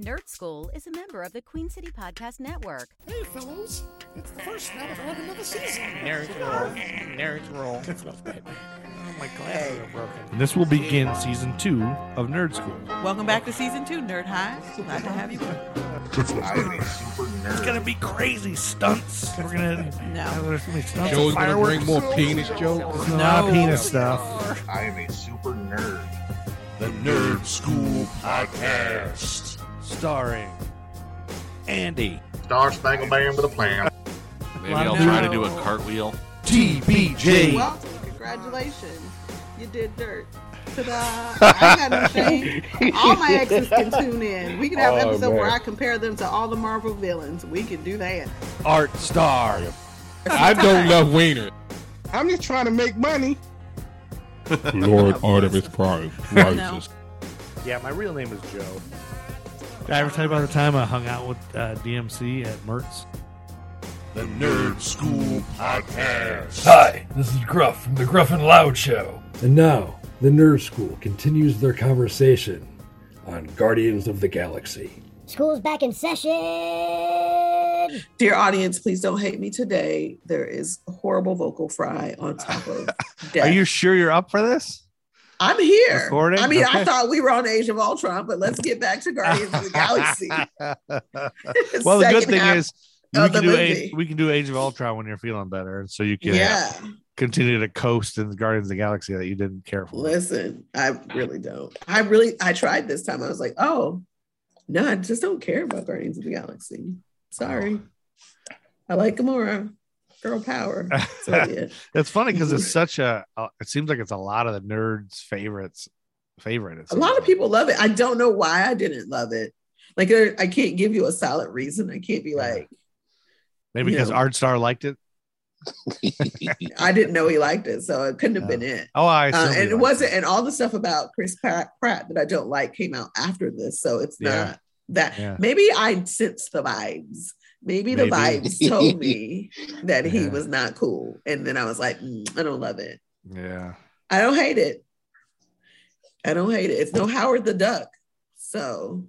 Nerd Skool is a member of the Queen City Podcast Network. Hey, fellows. It's the first night of another season. Nerds roll. Nerds roll. Oh, my glasses are broken. And this will begin season two of Nerd Skool. Welcome back to season two, Nerd High. Glad to have you. It's gonna be crazy stunts. We're gonna No. there's gonna be stunts. Joe's and gonna fireworks. bring more penis jokes. There's a lot of No. penis stuff. I am a super nerd. The Nerd Skool Podcast. Starring Andy, Star Spangled Band with a plan. Maybe I'll try to do a cartwheel. TBJ, Well, congratulations. You did dirt. Ta-da. I ain't got no shame. All my exes can tune in. We can have an Oh, episode where man. I compare them to all the Marvel villains. We can do that. Art Star, I don't love Wiener. I'm just trying to make money. Lord art Artemis Prime. Rises. Yeah, my real name is Joe. Did I ever tell you about the time I hung out with uh, DMC at Mertz? The Nerd Skool Podcast. Hi, this is Gruff from the Gruff and Loud Show. And now, the Nerd Skool continues their conversation on Guardians of the Galaxy. School's back in session. Dear audience, please don't hate me today. There is a horrible vocal fry on top of death. Are you sure you're up for this? I'm here. Recording? I mean, Okay. I thought we were on Age of Ultron, but let's get back to Guardians of the Galaxy. well, the good thing is we can do. Age, we can do Age of Ultron when you're feeling better, so you can yeah. continue to coast in the Guardians of the Galaxy that you didn't care for. Listen, I really don't. I really, I tried this time. I was like, oh, no, I just don't care about Guardians of the Galaxy. Sorry. Oh. I like Gamora. Girl power. Yeah. It's funny because it's such a. Uh, it seems like it's a lot of the nerds' favorites. Favorite. it A lot seems of people love it. I don't know why I didn't love it. Like, I can't give you a solid reason. I can't be like, maybe because Yeah. Art Star liked it. I didn't know he liked it, so it couldn't have been it. Oh, I. Uh, and it wasn't, and all the stuff about Chris Pratt, Pratt that I don't like came out after this, so it's Yeah. not that. Yeah. Maybe I sensed the vibes. Maybe the Maybe. vibes told me that he Yeah. was not cool, and then I was like, "Mm, I don't love it. Yeah. I don't hate it. I don't hate it. It's no Howard the Duck, so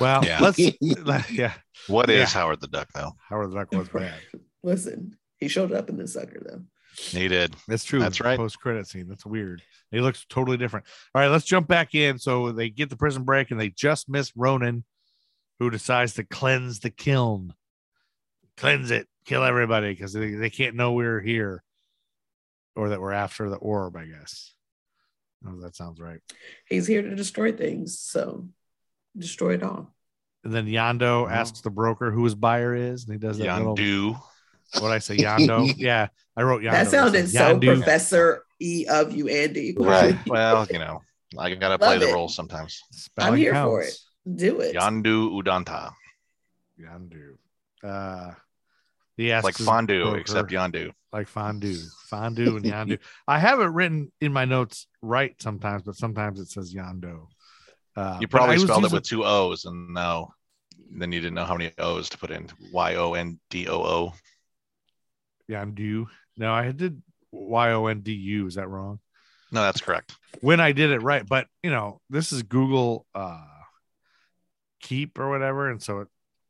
Well, Yeah. let's. yeah. What is Yeah. Howard the Duck, though? Howard the Duck was bad. listen. He showed up in this sucker though. He did. That's true. That's right. Post credit scene. That's weird. He looks totally different. All right, let's jump back in. So they get the prison break and they just miss Ronan, who decides to cleanse the kiln. Cleanse it, kill everybody because they, they can't know we're here or that we're after the orb, I guess. Oh, that sounds right. He's here to destroy things, so destroy it all. And then Yando Oh. asks the broker who his buyer is, and he does that little Yondu. what I say, Yando. yeah, I wrote Yando. that sounded so Yandu. Professor E of you, Andy. Right. Well, you know, I gotta play Love the role sometimes. Spelling I'm here counts. for it. Do it. Yandu Udanta. Yandu. Uh, he asks Like fondue, broker- except Yandu. like fondue, fondue and yandu. I have it written in my notes right sometimes, but sometimes it says yando. Uh, You probably I was spelled it with two O's, and no, then you didn't know how many O's to put in. Y O N D O O. yandu. No, I did y o n d u. Is that wrong? No, that's correct. When I did it right, but you know, this is Google uh, Keep or whatever, and so it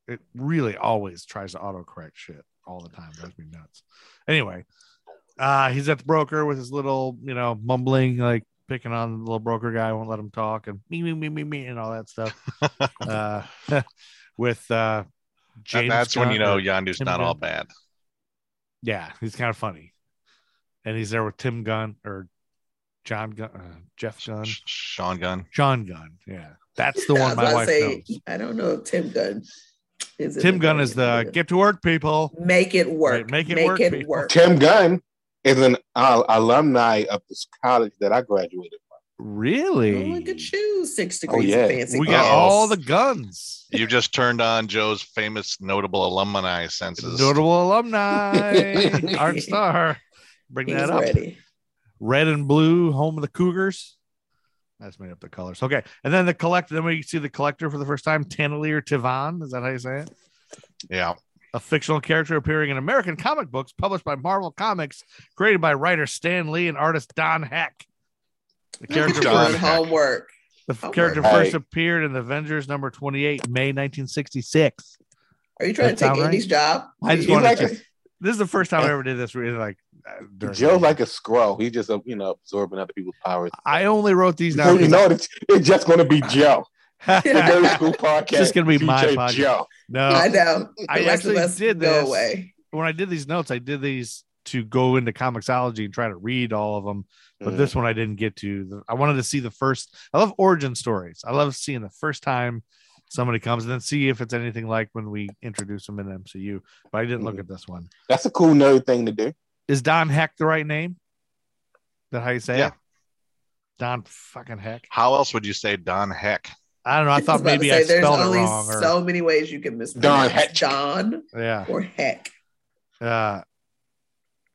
it really always tries to autocorrect shit all the time. Drives me nuts. Anyway, uh, he's at the broker with his little, you know, mumbling, like picking on the little broker guy, won't let him talk, and me, me, me, me, me, and all that stuff. uh, with uh, That- James that's when you know Gunn- Yandu's not all bad. Yeah, he's kind of funny, and he's there with Tim Gunn or John Gunn, uh, Jeff Gunn, Sean Gunn. Sean Gunn. Yeah, that's the I one my wife say, knows. I don't know if Tim Gunn is. Tim the Gunn is the Guardians. get to work, people. make it work. Right, make it make work, it work. Tim Gunn is an uh, alumni of this college that I graduated from. Really? Oh, look at you, six degrees yeah. of fancy. We got Oh. all the guns. You just turned on Joe's famous notable alumni senses. Notable alumni, Art Star. Bring He's that up. ready. Red and blue, home of the Cougars. That's made up the colors. Okay, and then the collector. Then we see the collector for the first time, Taneleer Tivan. Is that how you say it? Yeah. a fictional character appearing in American comic books published by Marvel Comics, created by writer Stan Lee and artist Don Heck. The character Doing Don Heck. homework. The f- Oh character God. first appeared in the Avengers number 28, May 1966. Are you trying That to take sound right? Andy's job? I just He's wanted like to. a- This is the first time I ever did this. Really, like uh, during Joe's like a scroll. He's just you know absorbing other people's powers. I only wrote these So down. you know it's, it's just going to be Joe. The Nerd Skool Podcast. It's just gonna be my podcast. Joe. no, I know. I actually did go this. away. when I did these notes, I did these to go into comiXology and try to read all of them. But Mhm. this one I didn't get to. I wanted to see the first. I love origin stories. I love seeing the first time somebody comes and then see if it's anything like when we introduce them in the MCU. But I didn't look Mhm. at this one. That's a cool nerd thing to do. Is Don Heck the right name? Is that how you say Yeah. it? Don fucking Heck. How else would you say Don Heck? I don't know. I thought about to maybe say, I there's spelled it only wrong. Or, so many ways you can Don mispronounce Heck. Don yeah. or Heck. Uh,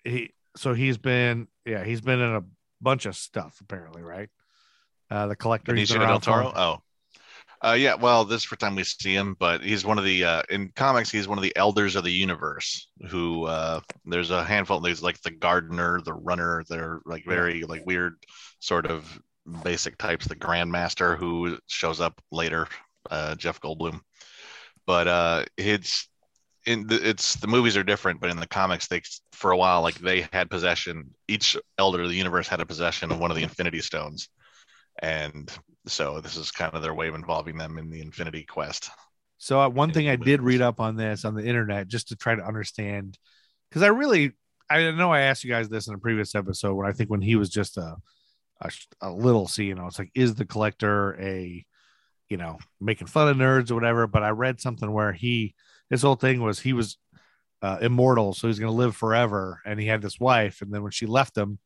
he so he's been yeah he's been in a bunch of stuff apparently right. Uh, the collector. he's Benicio del around Toro. Oh, uh, yeah. Well, this is the first time we see him, but he's one of the uh, in comics. He's one of the elders of the universe. Who uh, there's a handful. There's like the gardener, the runner. They're like very like weird sort of basic types. The Grandmaster who shows up later, uh, Jeff Goldblum. But uh, it's in the, it's the movies are different, but in the comics, they for a while like they had possession. Each elder of the universe had a possession of one of the Infinity Stones and so this is kind of their way of involving them in the Infinity Quest. So uh, one thing I did read up on this on the internet just to try to understand because I really I know I asked you guys this in a previous episode when I think when he was just a a, a little C, you know, it's like is the collector a you know making fun of nerds or whatever. But I read something where he his whole thing was he was uh, immortal, so he's going to live forever, and he had this wife, and then when she left him,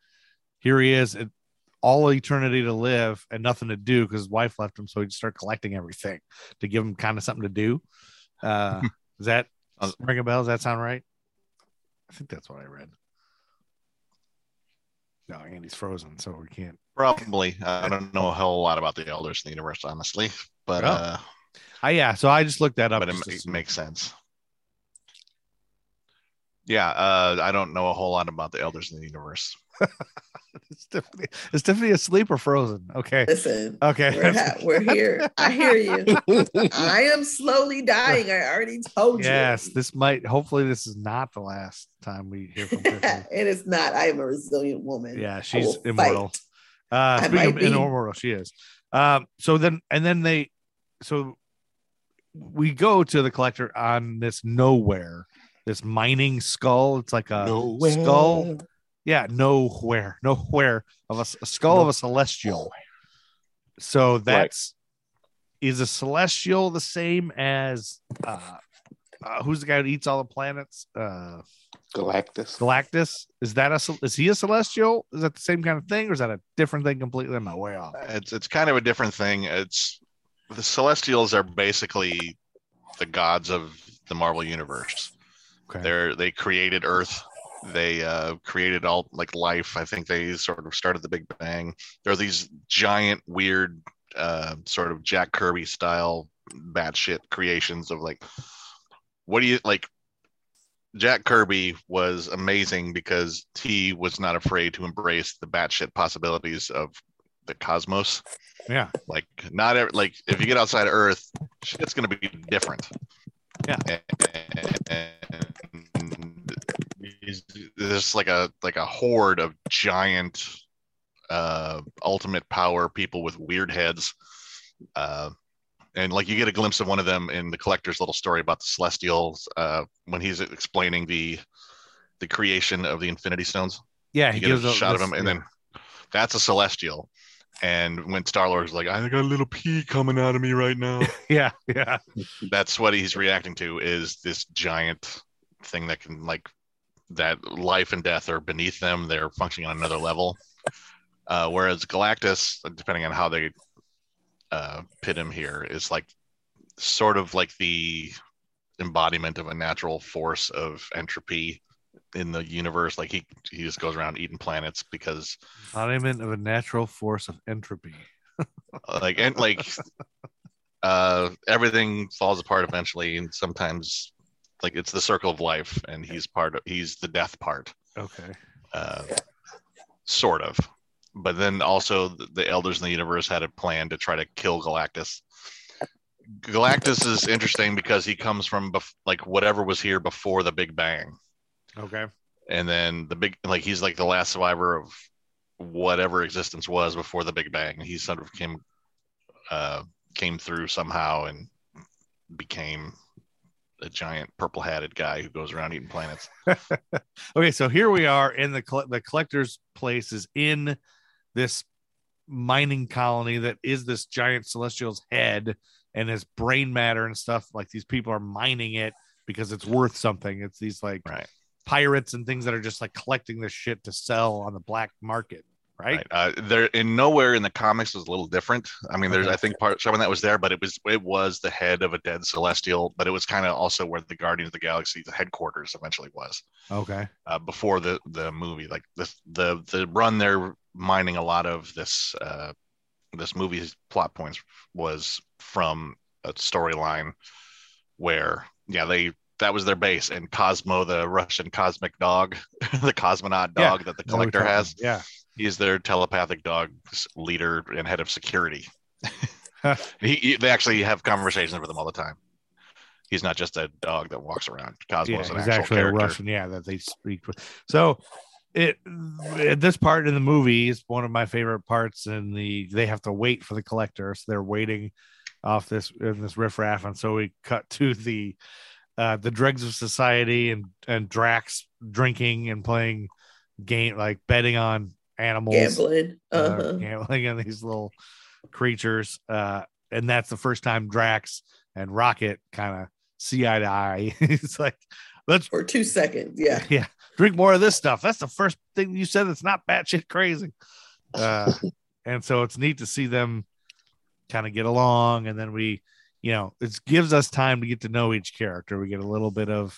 here he is. All eternity to live and nothing to do because his wife left him, so he just start collecting everything to give him kind of something to do. Uh, does that ring a bell? Does that sound right? I think that's what I read. No, Andy's frozen, so we can't. Probably. I don't know a whole lot about the Elders in the universe, honestly, but Oh. uh, I yeah, so I just looked that up. but it makes sense. Yeah, uh, I don't know a whole lot about the Elders in the universe. Is Tiffany, is Tiffany asleep or frozen? Okay. Listen, Okay. we're, ha- we're here. I hear you. I am slowly dying. I already told you. yes, this might. Hopefully, this is not the last time we hear from Tiffany. it is not. I am a resilient woman. Yeah, she's immortal. fight. Uh, speaking of be. immortal, she is. Um, so then, and then they, so we go to the collector on this nowhere, this mining skull. It's like a Knowhere. skull. Yeah, nowhere, nowhere of a, a skull of a celestial. So that's is a celestial the same as uh, uh who's the guy who eats all the planets? Uh Galactus. Galactus. Is that a is he a celestial? Is that the same kind of thing, or is that a different thing completely? I'm I way off? It's it's kind of a different thing. It's the Celestials are basically the gods of the Marvel universe. Okay. They're they created Earth. They uh, created all like life. I think they sort of started the Big Bang. There are these giant, weird, uh, sort of Jack Kirby style batshit creations of like, what do you like? Jack Kirby was amazing because he was not afraid to embrace the batshit possibilities of the cosmos. Yeah. Like not every, like if you get outside of Earth, shit's gonna be different. Yeah. And there's like a like a horde of giant uh ultimate power people with weird heads. Uh and like you get a glimpse of one of them in the collector's little story about the celestials uh when he's explaining the the creation of the infinity stones Yeah, he gives a shot of this- him, and yeah. then that's a celestial. And when Star Lord's like, I got a little pee coming out of me right now. yeah, yeah. That's what he's reacting to is this giant thing that can like that life and death are beneath them. They're functioning on another level. Uh, whereas Galactus, depending on how they uh, pit him here, is like sort of like the embodiment of a natural force of entropy in the universe. Like he he just goes around eating planets because Embodiment of a natural force of entropy. like and like uh everything falls apart eventually and sometimes like it's the circle of life and he's part of he's the death part Okay. uh sort of but then also the, the elders in the universe had a plan to try to kill Galactus. Galactus is interesting because he comes from bef- like whatever was here before the Big Bang, Okay. and then the big like he's like the last survivor of whatever existence was before the Big Bang. He sort of came uh, came through somehow and became a giant purple hatted guy who goes around eating planets. okay, so here we are in the the collector's place is in this mining colony that is this giant celestial's head and his brain matter and stuff. Like these people are mining it because it's worth something. It's these like Right. pirates and things that are just like collecting this shit to sell on the black market, right? Right. Uh, there in nowhere in the comics was a little different. I mean, there's Okay. I think part someone that was there, but it was it was the head of a dead celestial, but it was kind of also where the Guardians of the Galaxy, the headquarters, eventually was Okay. uh, before the the movie. Like the the the run there, mining a lot of this uh, this movie's plot points was from a storyline where yeah they that was their base and Cosmo, the Russian cosmic dog, the cosmonaut Yeah. dog that the collector has Yeah. He's their telepathic dog leader and head of security. he, he- they actually have conversations with him all the time. He's not just a dog that walks around. yeah, Cosmo's an he's actual actually character. a Russian. Yeah, that they speak with. So it at this part in the movie is one of my favorite parts. And the they have to wait for the collector, so they're waiting off this in this riffraff, and so we cut to the uh the dregs of society and and Drax drinking and playing game like betting on animals Gambling. uh, Uh-huh. gambling on these little creatures. Uh, and that's the first time Drax and Rocket kind of see eye to eye. it's like, let's For two seconds. Yeah. yeah, drink more of this stuff. That's the first thing you said. It's not batshit crazy. Uh, and so it's neat to see them kind of get along. And then we, you know, it gives us time to get to know each character. We get a little bit of,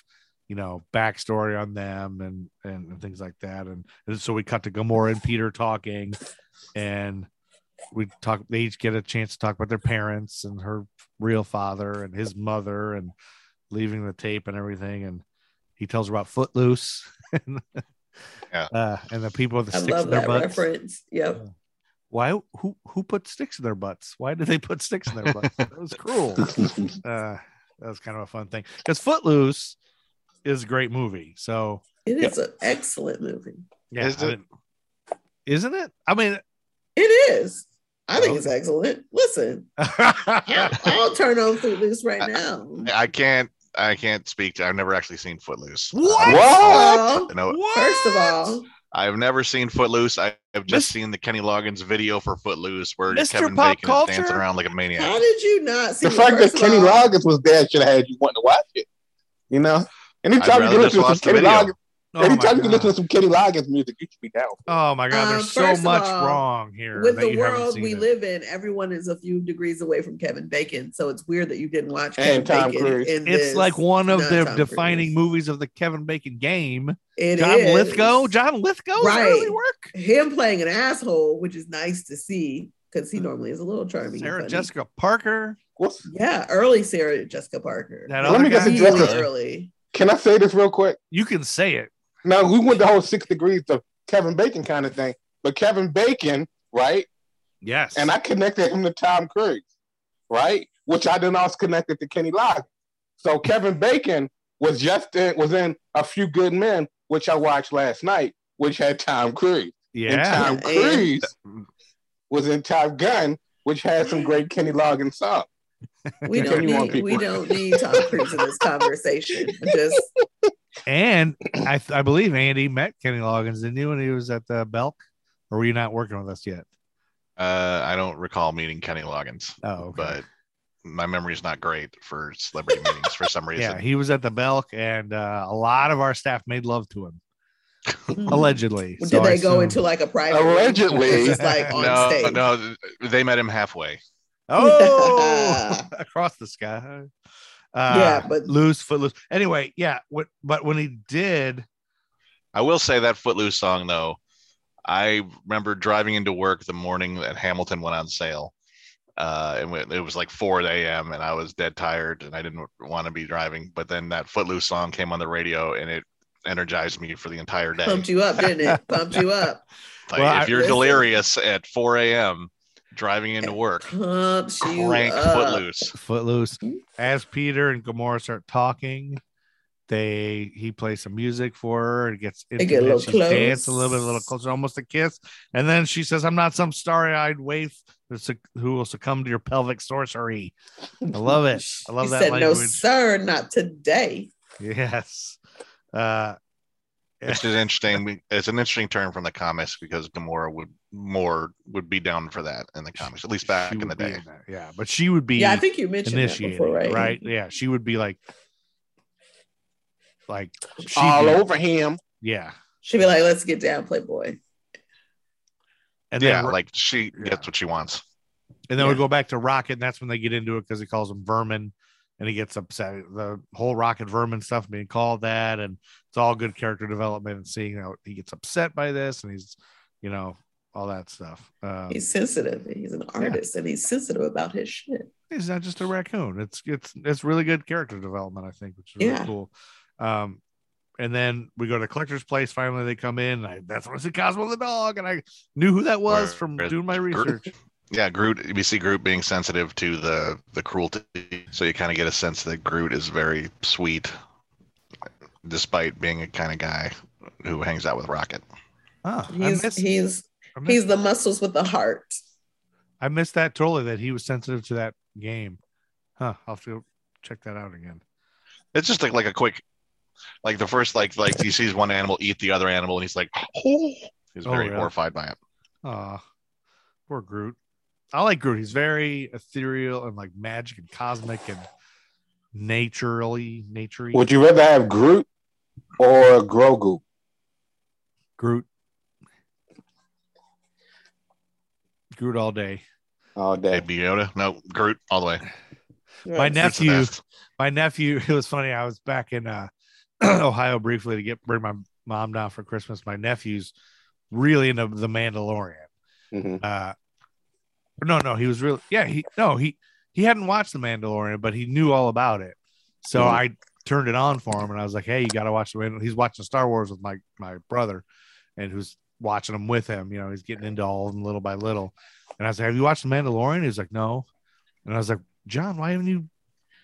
you know, backstory on them and, and, and things like that. And, and so we cut to Gamora and Peter talking and we talk, they each get a chance to talk about their parents and her real father and his mother and leaving the tape and everything. And he tells her about Footloose. and, Yeah. uh, and the people with the I sticks love in their that butts. reference. Yep. Why? Who? Who put sticks in their butts? Why did they put sticks in their butts? That was cruel. Uh, that was kind of a fun thing because Footloose is a great movie. So It is an excellent movie. yeah, Is I it? didn't- it? I mean, It is. I think it's excellent. Listen, I'll, I'll turn on Footloose right now. I can't. I can't speak to. I've never actually seen Footloose. What? Well, I know. first of all, I've never seen Footloose. I, I've just seen the Kenny Loggins video for Footloose where Mr. Kevin Pop Bacon is dancing around like a maniac. how did you not see The fact that Kenny Loggins was there should have had you wanting to watch it. You know, anytime you can listen to some Kenny. Loggins, Oh anytime you can listen to some Kenny Loggins music, you should be down. oh my god, Um, there's so much all, wrong here. With the world we it. live in, everyone is a few degrees away from Kevin Bacon. So it's weird that you didn't watch And Kevin Tom Bacon. Cruise. In It's this. like one of Not the Tom defining Cruise. movies of the Kevin Bacon game. It John is. Lithgow. John Lithgow's Right. early work. Him playing an asshole, which is nice to see because he normally is a little charming. Sarah funny. Jessica Parker. What's, Yeah, early Sarah Jessica Parker. That Let me get guy. the Really Jessica- early. Can I say this real quick? You can say it. Now we went the whole six degrees of Kevin Bacon kind of thing, but Kevin Bacon, right? Yes. And I connected him to Tom Cruise, right? Which I then also connected to Kenny Loggins. So Kevin Bacon was just in, was in A Few Good Men, which I watched last night, which had Tom Cruise. Yeah. And. Tom Cruise was in Top Gun, which had some great Kenny Loggins songs. We don't Continue on, need we don't need Tom Cruise in this conversation. Just And I, I believe Andy met Kenny Loggins, didn't you, when he was at the Belk? Or were you not working with us yet? Uh, I don't recall meeting Kenny Loggins, Oh, okay. but my memory is not great for celebrity meetings for some reason. yeah, he was at the Belk, and uh, a lot of our staff made love to him, allegedly. did So I they go assume- into like a private? Allegedly. Or like on no, stage? no, they met him halfway. Oh, across the sky. Uh, Yeah, but- loose, footloose. Anyway, yeah. What? But when he did, I will say that Footloose song though. I remember driving into work the morning that Hamilton went on sale. Uh, and it was like 4 a.m. and I was dead tired and I didn't want to be driving. But then that Footloose song came on the radio and it energized me for the entire day. Pumped you up, didn't it? Pumped you up. Like, Well, if you're Listen. delirious at 4 a.m. driving into work, Pumps you crank up. Footloose. Footloose. Hmm? As Peter and Gamora start talking, they he plays some music for her. It gets They get a little she close. dance a little bit, a little closer, almost a kiss. And then she says, "I'm not some starry-eyed waif who's suc- who will succumb to your pelvic sorcery." I love it. I love He that said, language. "No, sir, not today." Yes. Uh, Which is interesting. It's an interesting term from the comics because Gamora would more would be down for that in the comics, at least back she in the would be day. that, Yeah, but she would be Yeah, I think you mentioned that before, right? right? Yeah, she would be like, like she'd all be- over him. Yeah, She'd be like, "Let's get down, Playboy." and yeah, then like she Yeah. gets what she wants. and then we go back to Rocket, and that's when they get into it because he calls him Vermin, and he gets upset. The whole Rocket Vermin stuff being called that, and it's all good character development and seeing how he gets upset by this, and he's, you know, all that stuff. Um, He's sensitive. He's an artist, and he's sensitive about his shit. he's not just a raccoon. It's it's it's really good character development, I think, which is really Yeah. cool. Um, and then we go to collector's place. Finally, they come in. I, that's when I see Cosmo the dog, and I knew who that was Where- from doing my research. Yeah, Groot. We see Groot being sensitive to the the cruelty, so you kind of get a sense that Groot is very sweet, despite being a kind of guy who hangs out with Rocket. Ah, I He's missed, he's I he's the muscles with the heart. I missed that totally. That he was sensitive to that game. Huh? I'll have to check that out again. It's just like like a quick, like the first like like he sees one animal eat the other animal, and he's like, oh, he's Oh, very really? horrified by it. Ah, poor Groot. I like Groot. He's very ethereal and like magic and cosmic and naturally, naturey. Would you rather have Groot or Grogu? Groot. Groot all day. All day. Baby Yoda, no Groot all the way. My Right. Nephew, my nephew, it was funny. I was back in uh, Ohio briefly to get bring my mom down for Christmas. My nephew's really into the Mandalorian. Mhm. Uh, no, no, he was really yeah. He no, he he hadn't watched the Mandalorian, but he knew all about it. So Mhm. I turned it on for him, and I was like, "Hey, you got to watch the Mandal-" He's watching Star Wars with my my brother, and who's watching them with him. You know, he's getting into all of them little by little. And I was like, "Have you watched the Mandalorian?" He's like, "No," and I was like, "John, why haven't you?"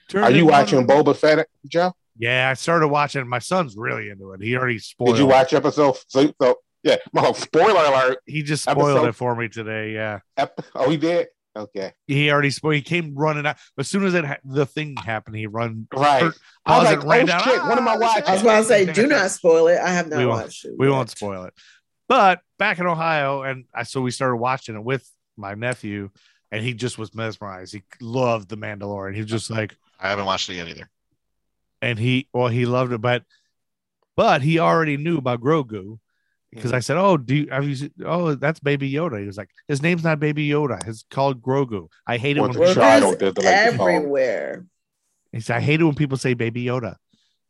turned Are you on?" watching Boba Fett, Joe? Yeah, I started watching. it. My son's really into it. He already spoiled. Did you watch episode? So, so yeah. Oh, spoiler alert. He just spoiled episode- it for me today. Yeah. Ep- oh, he did. Okay. he already spoiled. He came running out as soon as it ha- the thing happened. He run Right. Tur- I was like, it, ran oh, down. shit, what am I "Ah, watching?" I was about to say, do not spoil it. I have not We won't- watched it. We yet. won't spoil it. But back in Ohio, and I so we started watching it with my nephew, and he just was mesmerized. He loved the Mandalorian. He was just like, I haven't watched it yet either. and he well, he loved it, but but he already knew about Grogu. Because I said, "Oh, do you, have you? seen- Oh, that's Baby Yoda." He was like, "His name's not Baby Yoda. It's called Grogu." I hate it What when the people, child Grogu's like everywhere. he said, "I hate it when people say Baby Yoda."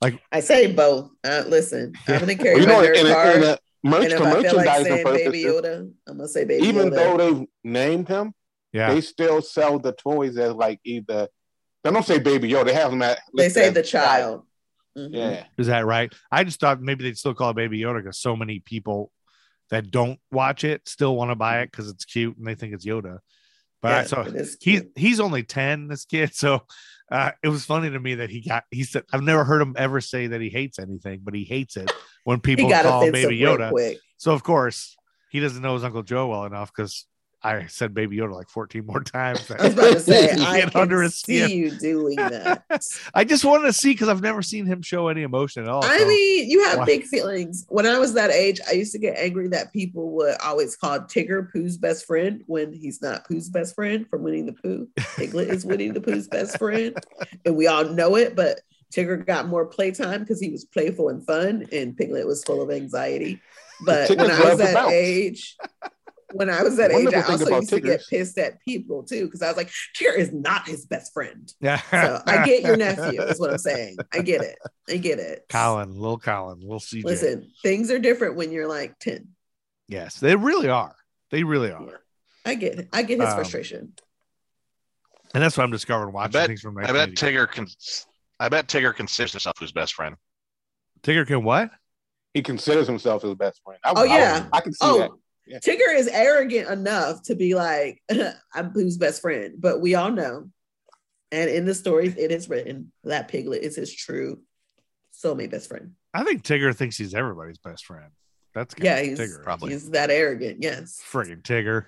Like I say both. Uh, listen, I'm gonna carry You my know, nerd in a, card, in a merch and if I feel like merchandising saying Baby Yoda, I'm gonna say Baby even Yoda. though they named him, Yeah, they still sell the toys as like either. They don't say Baby Yoda. They have them at. they say as the child. Mhm. Yeah. Is that right? I just thought maybe they'd still call it Baby Yoda because so many people that don't watch it still want to buy it because it's cute and they think it's Yoda. But I, Yeah, so it is he, he's only ten, this kid. So uh, it was funny to me that he got he said I've never heard him ever say that he hates anything, but he hates it when people call Baby Yoda. quick. So of course he doesn't know his Uncle Joe well enough because I said Baby Yoda like fourteen more times. I was about to say, I get can under his see skin. you doing that. I just wanted to see because I've never seen him show any emotion at all. I so- mean, you have big feelings. When I was that age, I used to get angry that people would always call Tigger Pooh's best friend when he's not Pooh's best friend from Winnie the Pooh. Piglet is Winnie the Pooh's best friend, and we all know it. But Tigger got more playtime because he was playful and fun, and Piglet was full of anxiety. But when I was that bounce. age, when I was that age, I also about used to get pissed at people too because I was like, Tigger is not his best friend. yeah. So I get your nephew, is what I'm saying. I get it. I get it. Colin, little Colin, little CJ. Listen, things are different when you're like 10. Yes, they really are. They really are. Yeah. I get it. I get his Um, frustration. And that's what I'm discovering I watching bet. things from my. I bet Tigger can. I bet Tigger considers himself his best friend. Tigger can what? He considers himself his best friend. I, Oh, I- yeah. I, can see Oh, that. Tigger is arrogant enough to be like, I'm Pooh's best friend, but we all know, and in the stories it is written that Piglet is his true soulmate best friend. I think Tigger thinks he's everybody's best friend. That's Yeah, yeah, he's Tigger. Probably. he's that arrogant. Yes, Friggin' Tigger.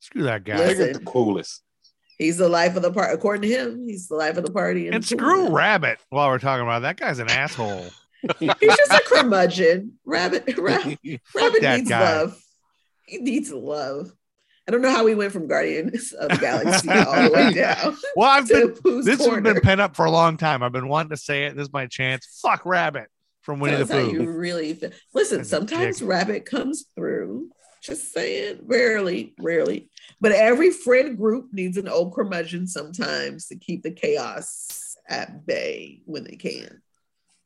Screw that guy. Listen. Tigger's the coolest. he's the life of the party. According to him, he's the life of the party. And screw Rabbit while we're talking about it. that guy's an asshole. He's just a curmudgeon. Rabbit, rabbit, rabbit needs guy. love. He needs love. I don't know how we went from Guardians of the Galaxy all the way down Well, I've to been Pooh's this has been pent up for a long time. I've been wanting to say it. This is my chance. Fuck Rabbit from Winnie the That's how you really feel. Listen, That's sometimes dick. Rabbit comes through. Just saying, rarely, rarely. But every friend group needs an old curmudgeon sometimes to keep the chaos at bay when they can.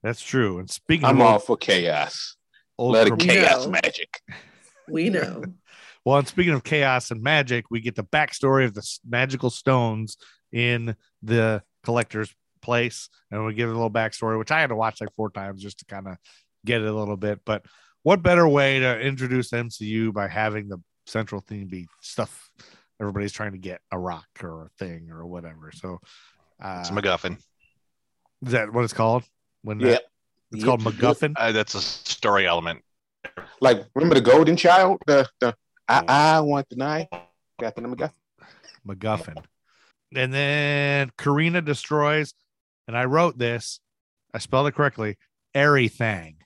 That's true. And speaking I'm of all old, for chaos. old Let it curm- We chaos know. magic. We know. well, and speaking of chaos and magic, we get the backstory of the magical stones in the collector's place, and we give a little backstory, which I had to watch like four times just to kind of get it a little bit. But what better way to introduce MCU by having the central theme be stuff everybody's trying to get a rock or a thing or whatever. So uh, It's a MacGuffin. is that what it's called? When Yep. that, it's called Yep. MacGuffin. Uh, that's a story element. Like, remember the Golden Child? The the I, I want the night. Got the number. MacGuffin. And then Carina destroys, and I wrote this, I spelled it correctly, everything.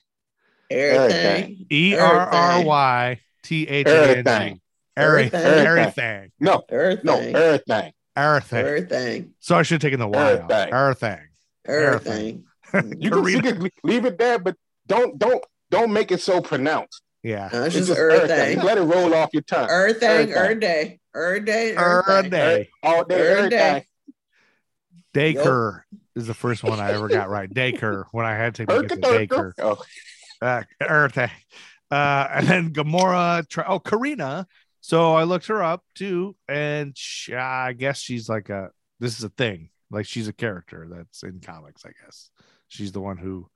Everything. E R R Y T H A N Everything. G. Everything. Everything. Everything. No, no, Everything. everything. Everything. Everything. So I should have taken the Y out. Everything. Everything. Everything. You can, you can leave it there, but don't don't don't make it so pronounced. Yeah. No, it's It's just just everything. everything. Let it roll off your tongue. Everything. Everything. Every day. Every day. Everything. day. All day, Every everything. day. Daycare is the first one I ever got right. Daycare when I had to get the daycare. Oh, uh, everything. Uh, and then Gamora, try, oh, Carina. So I looked her up too, and she, I guess she's like a this is a thing. Like she's a character that's in comics. I guess she's the one who,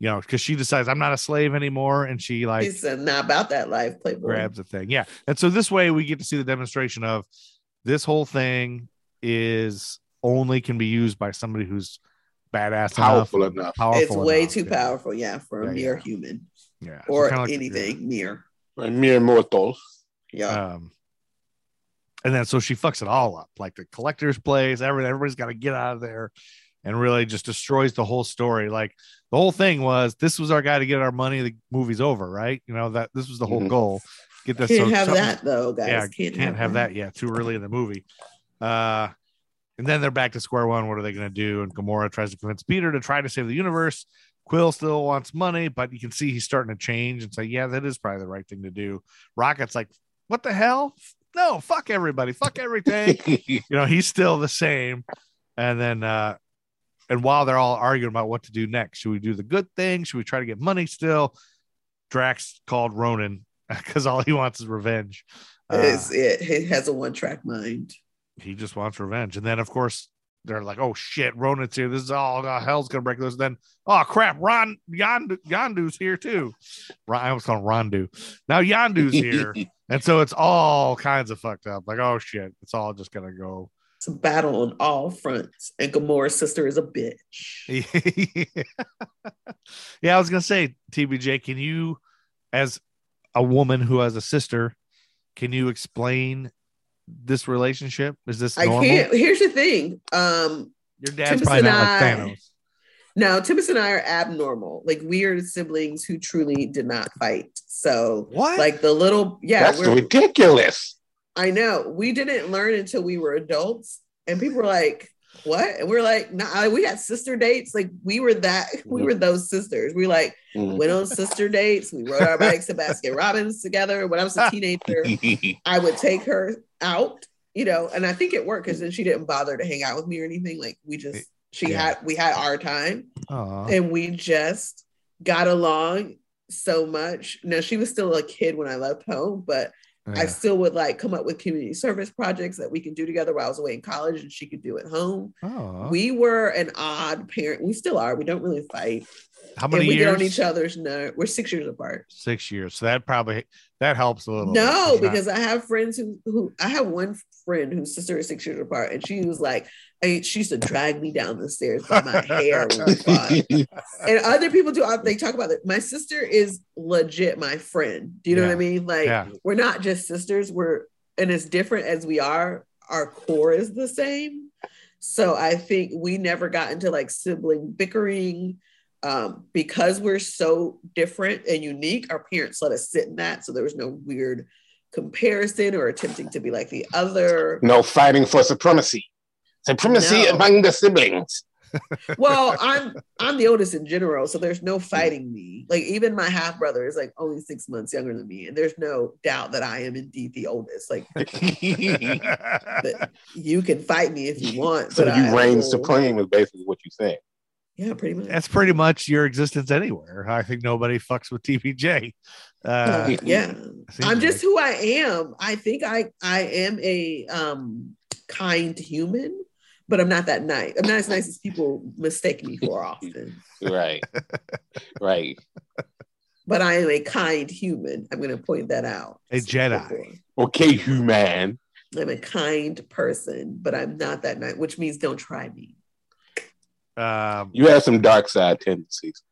you know, because she decides I'm not a slave anymore, and she like He said, not about that life, Playboy. grabs a thing. Yeah, and so this way we get to see the demonstration of this whole thing is only can be used by somebody who's badass Powerful enough, enough. powerful it's way enough, too yeah. powerful, yeah, for a mere yeah. human Yeah, or kinda like- anything mere. and mere mortals. Yeah. Um, and then so she fucks it all up, like the collector's place. Everything, everybody's got to get out of there, and really just destroys the whole story. Like the whole thing was, this was our guy to get our money. The movie's over, right? You know that this was the whole Mhm. goal. Get this. Can't so have something- that though, guys. Yeah, can't, can't, have that yet. Too early in the movie. Uh, and then they're back to square one. What are they going to do? And Gamora tries to convince Peter to try to save the universe. Quill still wants money, but you can see he's starting to change and say, "Yeah, that is probably the right thing to do." Rocket's like, "What the hell? No, fuck everybody, fuck everything." you know, he's still the same. And then, uh, and while they're all arguing about what to do next, should we do the good thing? Should we try to get money still? Drax called Ronan because all he wants is revenge. Uh, it, it has a one track mind. he just wants revenge. And then, of course, they're like, "Oh shit, Ronan's here. This is all uh, hell's gonna break loose." Then, oh crap, Ron Yondu, Yondu's here too. Ron, I was calling Rondu. Now Yondu's here, and so it's all kinds of fucked up. Like, oh shit, it's all just gonna go. It's a battle on all fronts. And Gamora's sister is a bitch. yeah, I was gonna say, TBJ, can you, as a woman who has a sister, can you explain this relationship? Is this I normal? can't. Here's the thing. Um, Your dad's Timbus probably and not like I- Thanos. no, Tibbs and I are abnormal, like we are siblings who truly did not fight. So, What? like the little, yeah, That's we're- ridiculous. I know. We didn't learn until we were adults, and people were like, "What?" And we're like, "Nah, we had sister dates. Like we were that. We were those sisters. We like Mhm. went on sister dates. We rode our bikes to Baskin Robbins together. When I was a teenager, I would take her out, you know, and I think it worked because then she didn't bother to hang out with me or anything. Like we just she Yeah. had we had our time Aw. and we just got along so much. Now she was still a kid when I left home, but I still would like come up with community service projects that we can do together while I was away in college and she could do at home. We were an odd parent. We still are. We don't really fight. How and many we years? get on each other's nerve. We're six years apart. Six years. So that probably that helps a little. bit. No, not- because I have friends who who I have one friend whose sister is six years apart, and she was like, I, she used to drag me down the stairs by my hair when we fought. And other people do. They talk about it. My sister is legit my friend. Do you know what I mean? Like Yeah. we're not just sisters. We're and as different as we are, our core is the same. So I think we never got into like sibling bickering. Um, because we're so different and unique, our parents let us sit in that. So there was no weird comparison or attempting to be like the other. no fighting for supremacy. Supremacy No. among the siblings. Well, I'm I'm the oldest in general, so there's no fighting me. Like even my half brother is like only six months younger than me, and there's no doubt that I am indeed the oldest. Like you can fight me if you want, So but I you reign supreme is basically what you say. Yeah, pretty much. That's pretty much your existence anywhere. I think nobody fucks with TBJ. Uh, yeah, I'm just like- who I am. I think I I am a um kind human, but I'm not that nice. I'm not as nice as people mistake me for often. Right. right. But I am a kind human. I'm going to point that out. a Jedi. Okay, human. I'm a kind person, but I'm not that nice, which means don't try me. Um, You have some dark side tendencies.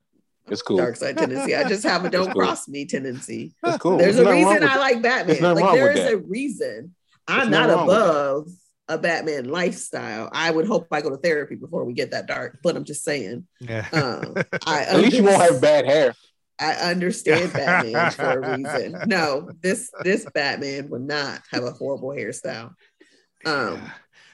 It's cool. Dark side tendency. I just have a don't cool. cross me tendency. It's cool. There's There's a reason I like Batman. Like wrong there with is that. a reason. I'm There's not nothing wrong with that. above a Batman lifestyle. I would hope I go to therapy before we get that dark, but I'm just saying. Yeah. Um, I At least you won't have bad hair. I understand Batman for a reason. No, this this Batman would not have a horrible hairstyle. Um,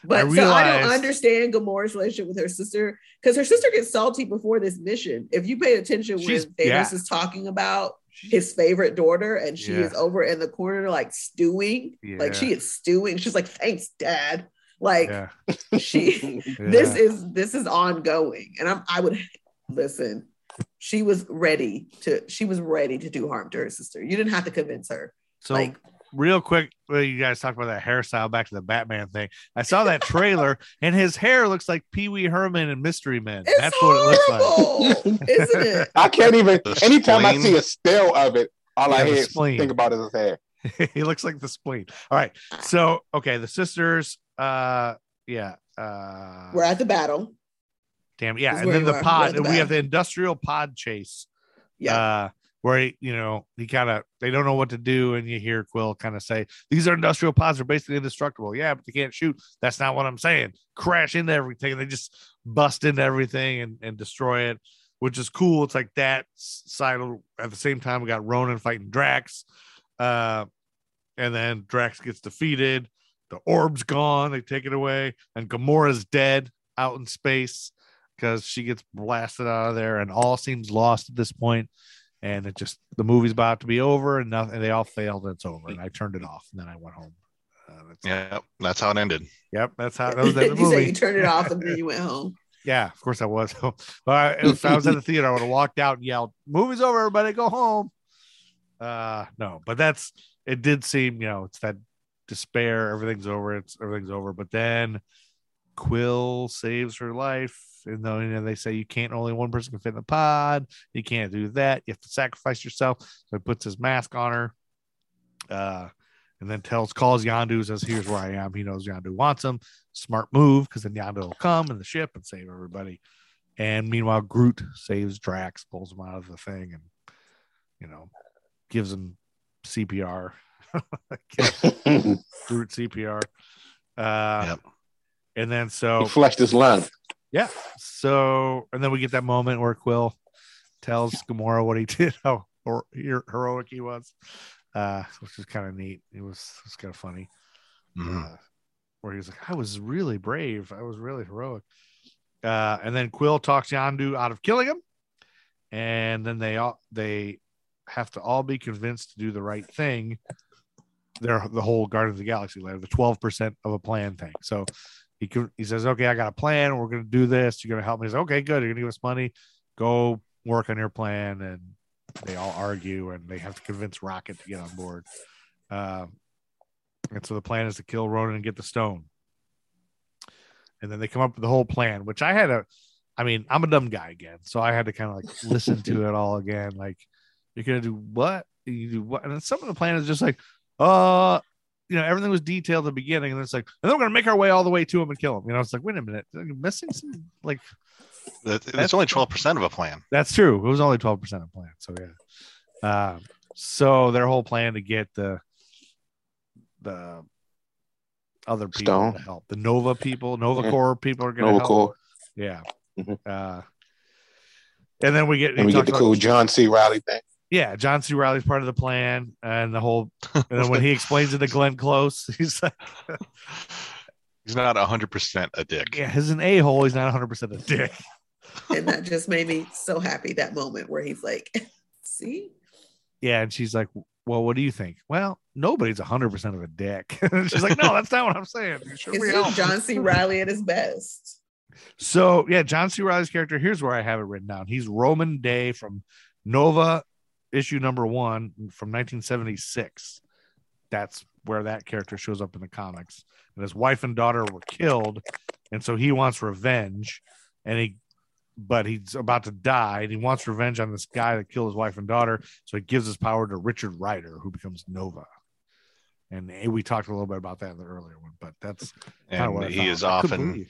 but I so I don't understand Gamora's relationship with her sister because her sister gets salty before this mission. If you pay attention She's- when Thanos yeah. is talking about his favorite daughter and she Yeah. is over in the corner like stewing, like she is stewing. She's like, "Thanks, Dad." Like yeah. she Yeah. this is this is ongoing and i'm i would listen she was ready to she was ready to do harm to her sister you didn't have to convince her So like real quick, well, you guys talked about that hairstyle. Back to the Batman thing. I saw that trailer, and his hair looks like Pee Wee Herman and Mystery Men. it's That's what it looks like. isn't it I can't even. The Anytime I see a still of it, all I Yeah, the hear is think about is his hair. he looks like the spleen. All right. So okay, the sisters. Uh, yeah. Uh, we're at the battle damn. Yeah, and then the are. We're pod. the we have the industrial pod chase. yeah uh, where he, you know he kind of they don't know what to do, and you hear Quill kind of say, "These are industrial pods; they're basically indestructible." Yeah, but they can't shoot. That's not what I'm saying. Crash into everything. They just bust into everything and, and destroy it, which is cool. It's like that side. of- At the same time, we got Ronan fighting Drax, uh, and then Drax gets defeated. The orb's gone. They take it away, and Gamora's dead out in space because she gets blasted out of there, and all seems lost at this point. And it just the movie's about to be over, and nothing. They all failed, and it's over. And I turned it off, and then I went home. Uh, that's, Yeah, that's how it ended. Yep, that's how that was the movie. you said you turned it off and then you went home Yeah, of course I was. but if I was at the theater, I would have walked out and yelled, "Movie's over, everybody, go home." Uh, no, but that's it. Did seem, you know, it's that despair. Everything's over. It's everything's over. But then Quill saves her life, and though you know they say you can't only one person can fit in the pod, you can't do that. You have to sacrifice yourself. So he puts his mask on her. Uh, and then tells calls Yandu says, "Here's where I am." He knows Yandu wants him. Smart move because then Yandu will come in the ship and save everybody. And meanwhile, Groot saves Drax, pulls him out of the thing, and you know, gives him CPR. Groot CPR. Uh, Yep. And then so He so flushed his lung. yeah. So, and then we get that moment where Quill tells Gamora what he did, how her- heroic he was, uh, which is kind of neat. It was, it was kind of funny. Mhm. Uh, where he was like, I was really brave. I was really heroic. Uh, and then Quill talks Yandu out of killing him. And then they all, they have to all be convinced to do the right thing. They're the whole Guardians of the Galaxy letter, the 12% of a plan thing. So he could, he says, okay, I got a plan. We're going to do this. You're going to help me. He's like, okay, good. You're going to give us money. Go work on your plan. And they all argue and they have to convince Rocket to get on board. Um, and so the plan is to kill Ronan and get the stone. And then they come up with the whole plan, which I had a, I mean, I'm a dumb guy again, so I had to kind of like listen to it all again. Like, you're gonna do what? You do what? And then some of the plan is just like, uh, you know, everything was detailed at the beginning, and it's like, and then we're gonna make our way all the way to him and kill him. You know, it's like, wait a minute, you're missing some like That- It's only twelve percent of a plan. that's true. It was only 12% of plan. So yeah. Um, so their whole plan to get the the other people Stone. to help. The Nova people, Nova Yeah. Corps people are gonna Nova help. Corps. Yeah. Mhm. Uh and then we get And we get the cool John C. Reilly thing. Yeah, John C. Reilly's part of the plan, and the whole. And then when he explains it to Glenn Close, he's like, He's not hundred percent a dick. "Yeah, he's an a hole. He's not 100 percent a dick." and that just made me so happy that moment where he's like, see? Yeah, and she's like, "Well, what do you think?" Well, nobody's 100 percent of a dick. she's like, "No, that's not what I'm saying." You should It's we just help?" John C. Reilly at his best. So yeah, John C. Reilly's character. Here's where I have it written down. He's Rhomann Dey from Nova issue number one from 1976. That's where that character shows up in the comics. And his wife and daughter were killed, and so he wants revenge. And he, but he's about to die, and he wants revenge on this guy that killed his wife and daughter. So he gives his power to Richard Rider, who becomes Nova. And we talked a little bit about that in the earlier one, but that's And what he is often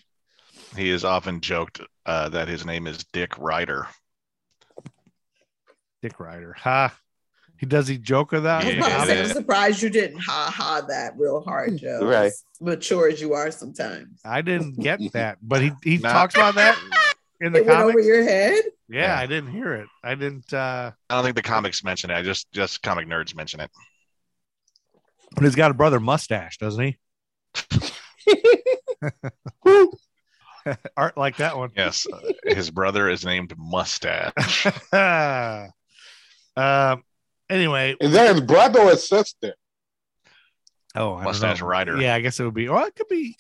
he is often joked uh, that his name is Dick Rider. Dick Rider. Ha. He does he joke of that? I was Yeah, about to say, yeah. I'm surprised you didn't ha ha that real hard, Joe. Right. As mature as you are sometimes. I didn't get that, but he he Nah. talks about that in the It went over your head. Yeah, Yeah. I didn't hear it. I didn't. uh I don't think the comics mention it. I just just comic nerds mention it. But he's got a brother mustache, doesn't he? Art like that one. Yes, uh, his brother is named Mustache. Um. Anyway, Is that his brother or sister? oh, I don't Mustache know. Rider. Yeah, I guess it would be. Or it could be.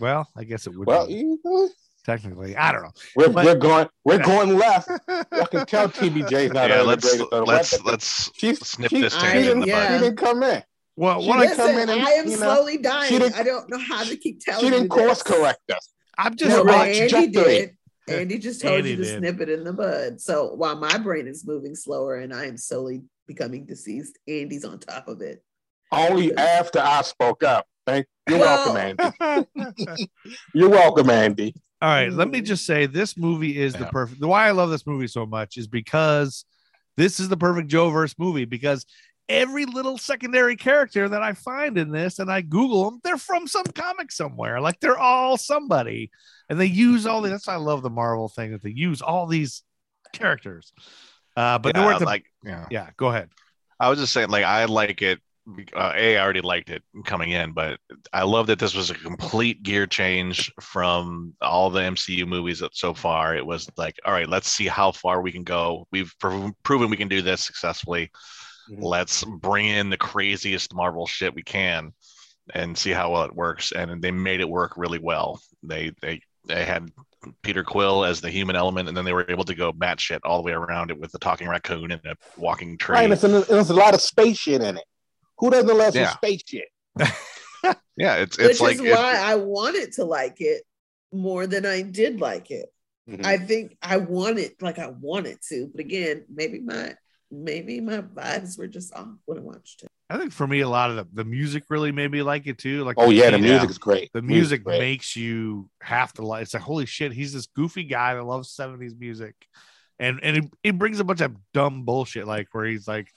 Well, I guess it would. Well, be, you know, technically, I don't know. we're, But- we're going we're going left. I can tell TBJ's not yeah, the let's greatest of let's left. let's She- snip she- this I- tangent in the yeah. bud. She didn't come in. Well, She what I, come in and, I am you know, slowly dying. I don't know how to keep telling She didn't you course this. correct us. I'm just. No, Just but watch Andy trajectory. did. Andy just told Andy you to did. snip it in the bud. So while my brain is moving slower and I am slowly becoming deceased, Andy's on top of it. Only after I spoke up. Thank you're Well- welcome, Andy. You're welcome, Andy. All right, let me Mm. just say this movie is the perfect. The why I love this movie so much is because this is the perfect Joe verse movie because every little secondary character that I find in this and I Google them, they're from some comic somewhere. Like they're all somebody, and they use all the. That's why I love the Marvel thing that they use all these characters. Uh, but yeah, nowhere to like yeah. yeah. Go ahead. I was just saying, like, I like it. Uh, a, I already liked it coming in, but I love that this was a complete gear change from all the MCU movies that so far. It was like, all right, let's see how far we can go. We've proven we can do this successfully. Mhm. Let's bring in the craziest Marvel shit we can and see how well it works. And they made it work really well. They they they had Peter Quill as the human element, and then they were able to go batshit all the way around it with the talking raccoon and a walking tree. Right, and it's, and there's a lot of space shit in it. Who doesn't love some space shit? Yeah, it's Which it's like is why I wanted to like it more than I did like it. Mhm. I think I wanted, like I wanted to, but again, maybe my maybe my vibes were just off when I watched it. I think for me, a lot of the, the music really made me like it too. Like Oh yeah, the beat- music is great. the music great. makes you have to like it's like holy shit he's this goofy guy that loves 70s music and and he, he brings a bunch of dumb bullshit like where he's like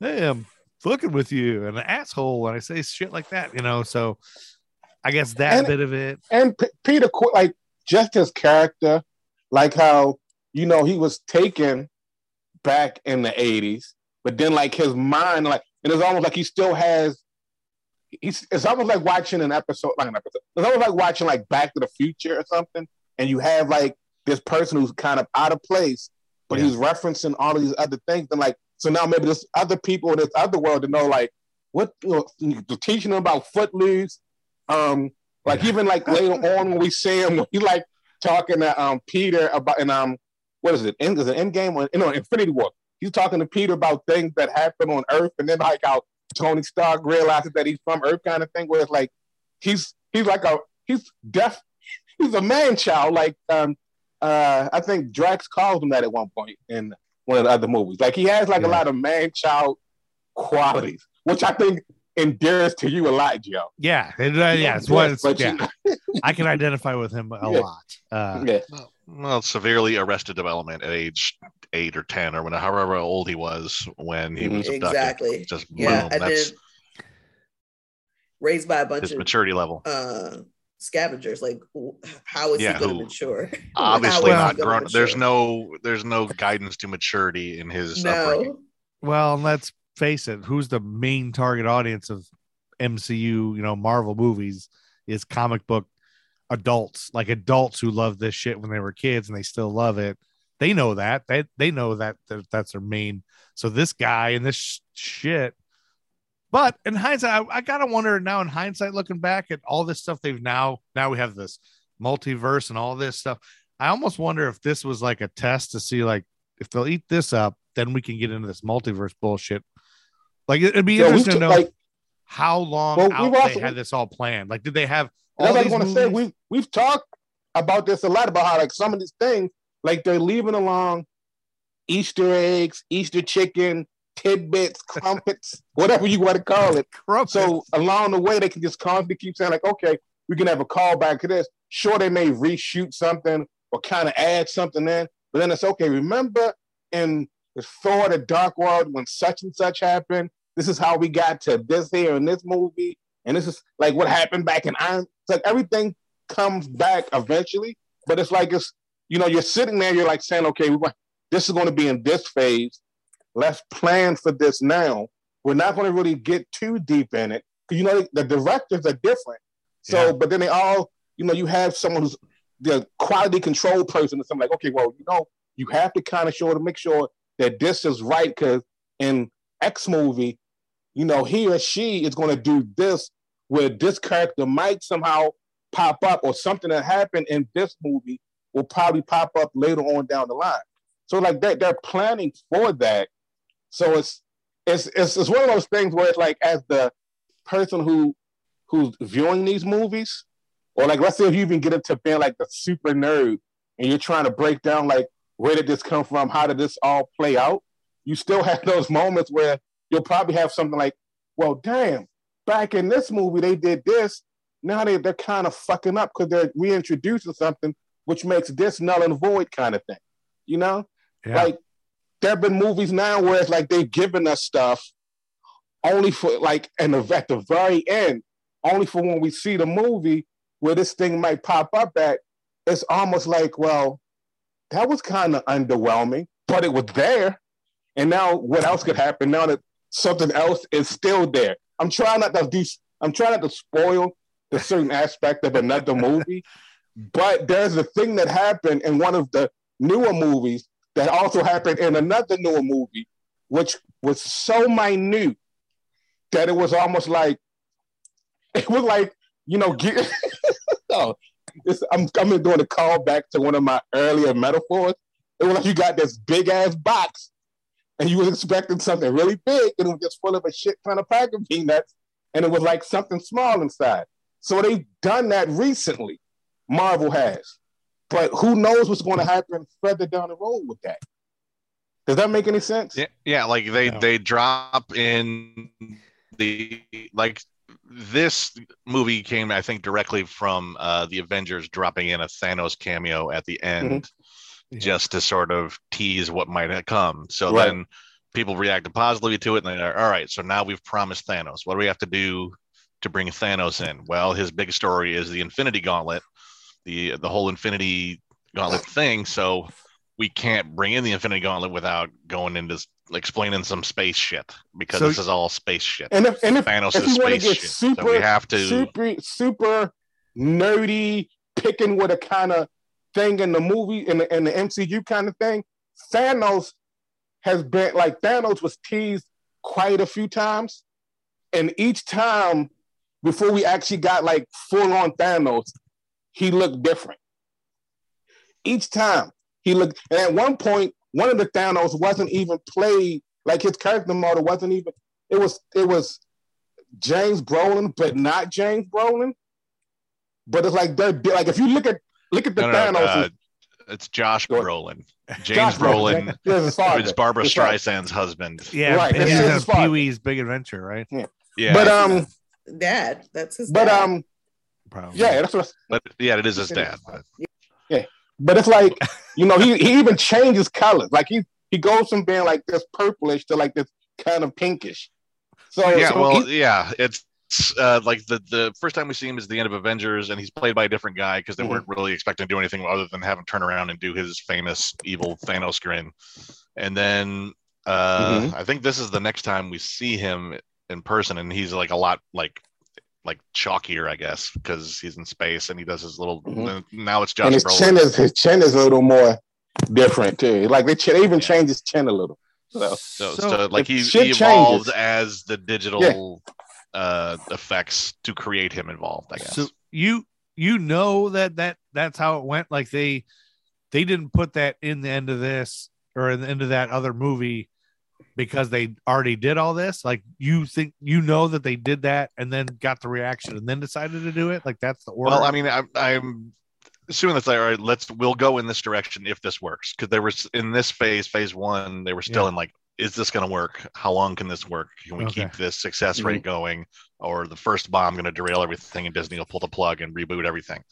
hey i'm fucking with you and an asshole and i say shit like that you know so i guess that And- bit of it and P- Peter, like just his character, like how you know he was taken back in the '80s, but then like his mind, like, and it's almost like he still has. He's, it's almost like watching an episode, like an episode. It's almost like watching like Back to the Future or something, and you have like this person who's kind of out of place, but Yeah. he's referencing all of these other things, and like so now maybe there's other people in this other world to know like what you know, teaching them about Footloose, um, like Yeah. even like later on when we see him, when he like talking to um Peter about and um what is it? End is it Endgame or no Infinity War? He's talking to Peter about things that happen on Earth, and then like how Tony Stark realizes that he's from Earth, kind of thing. Where it's like he's he's like a he's deaf, he's a man child, like um uh, I think Drax calls him that at one point in one of the other movies. Like he has like a lot of man child qualities, which I think endears to you a lot, Joe. Yeah, it, uh, yeah, it's what it's, But you- yeah. I can identify with him a Yeah. lot. Uh, Yeah. Well, severely arrested development at age eight or ten or when however old he was when he was abducted. Exactly. Just Yeah, boom. and That's then raised by a bunch his of maturity level. uh scavengers. Like, how is Yeah, he going to who- mature? Obviously How is not gonna grown. There's no there's no guidance to maturity in his upbringing. no. Well, and let's face it, who's the main target audience of MCU, you know, Marvel movies is comic book adults, like adults who love this shit when they were kids and they still love it. They know that. They they know that, that that's their main. So this guy and this sh- shit. But in hindsight, I, I gotta wonder now. In hindsight, looking back at all this stuff they've now now we have this multiverse and all this stuff. I almost wonder if this was like a test to see like if they'll eat this up, then we can get into this multiverse bullshit. Like it- it'd be we interesting to know like- how long Well, out they also- had this all planned. Like, did they have And all that's what I want to say. movies? We've we've talked about this a lot about how like some of these things, like they're leaving along Easter eggs, Easter chicken, tidbits, crumpets, whatever you want to call it. So along the way, they can just constantly keep saying like, okay, we can have a callback to this. Sure, they may reshoot something or kind of add something in, but then it's okay. Remember in the Thor: The Dark World when such and such happened. This is how we got to this here in this movie, and this is like what happened back in Iron. It's like everything comes back eventually, but it's like it's you know you're sitting there, you're like saying, okay, we want this is going to be in this phase. Let's plan for this now. We're not going to really get too deep in it because you know the directors are different. So, but then they all, you know, you have someone who's the quality control person or something like, okay, well, you know, you have to kind of show to make sure that this is right because in X movie, you know, he or she is going to do this where this character might somehow pop up or something that happened in this movie will probably pop up later on down the line. So like that, they're planning for that. So it's it's it's, it's one of those things where it's like as the person who who's viewing these movies, or like let's say if you even get into being like the super nerd and you're trying to break down like where did this come from, how did this all play out, you still have those moments where you'll probably have something like, well, damn, back in this movie they did this. Now they, they're kind of fucking up because they're reintroducing something which makes this null and void kind of thing. You know? Yeah. Like there have been movies now where it's like they've given us stuff only for like and at the very end, only for when we see the movie where this thing might pop up at, it's almost like, well, that was kind of underwhelming, but it was there. And now what else could happen now that something else is still there? I'm trying not to do I'm trying not to spoil the certain aspect of another movie, but there's a thing that happened in one of the newer movies that also happened in another newer movie, which was so minute that it was almost like it was like you know get oh this, I'm I'm doing a callback to one of my earlier metaphors. It was like you got this big ass box and you was expecting something really big and it was just full of a shit ton of pack of peanuts and it was like something small inside. So they've done that recently. Marvel has. But who knows what's going to happen further down the road with that? Does that make any sense? Yeah, yeah, like they they drop in the like this movie came, I think, directly from uh, the Avengers dropping in a Thanos cameo at the end, just to sort of tease what might have come. So Right. then people reacted positively to it, and they're all right. So now we've promised Thanos. What do we have to do to bring Thanos in? Well, his big story is the Infinity Gauntlet, the the whole Infinity Gauntlet thing. So we can't bring in the Infinity Gauntlet without going into explaining some space shit because So- this is all space shit. And if and if, Thanos if is space shit, super, so we have to. super, super nerdy, picking with a kind of thing in the movie in the in the MCU kind of thing, Thanos has been like Thanos was teased quite a few times, and each time before we actually got like full on Thanos, he looked different. Each time he looked, and at one point, one of the Thanos wasn't even played like his character model wasn't even. It was it was James Brolin, but not James Brolin. But it's like they're like if you look at look at the No, no, uh, It's Josh Go. Brolin. James Josh Brolin, Brolin yeah, his father. is Barbra His father. Streisand's husband. Yeah, Right, and it's he's his. Pee Wee's Big Adventure, right? Yeah, But um, Dad. That's his. but dad. um, Probably. yeah, that's what. but yeah, it is his dad. but- yeah, But it's like you know, he he even changes colors. Like he he goes from being like this purplish to like this kind of pinkish. So yeah, so well, he- yeah, it's uh, like the the first time we see him is the end of Avengers, and he's played by a different guy because they Mhm. weren't really expecting to do anything other than have him turn around and do his famous evil Thanos grin. And then uh, Mhm. I think this is the next time we see him in person, and he's like a lot like like chalkier, I guess, because he's in space and he does his little. Mhm. Now it's Josh and his Brolin. chin is his chin is a little more different too. Like they, ch- they even changed his chin a little. So So, So, like he, he evolved changes- as the digital uh effects to create him involved, I guess. So you you know that that that's how it went. Like they they didn't put that in the end of this or in the end of that other movie because they already did all this. Like you think you know that they did that and then got the reaction and then decided to do it. Like that's the order. well, I mean, I, I'm assuming that's like, all right, let's we'll go in this direction if this works. Because there was in this phase, phase one, they were still Yeah. in like, is this going to work? How long can this work? Can we Okay. keep this success rate mm-hmm. going? Or the first bomb going to derail everything and Disney will pull the plug and reboot everything?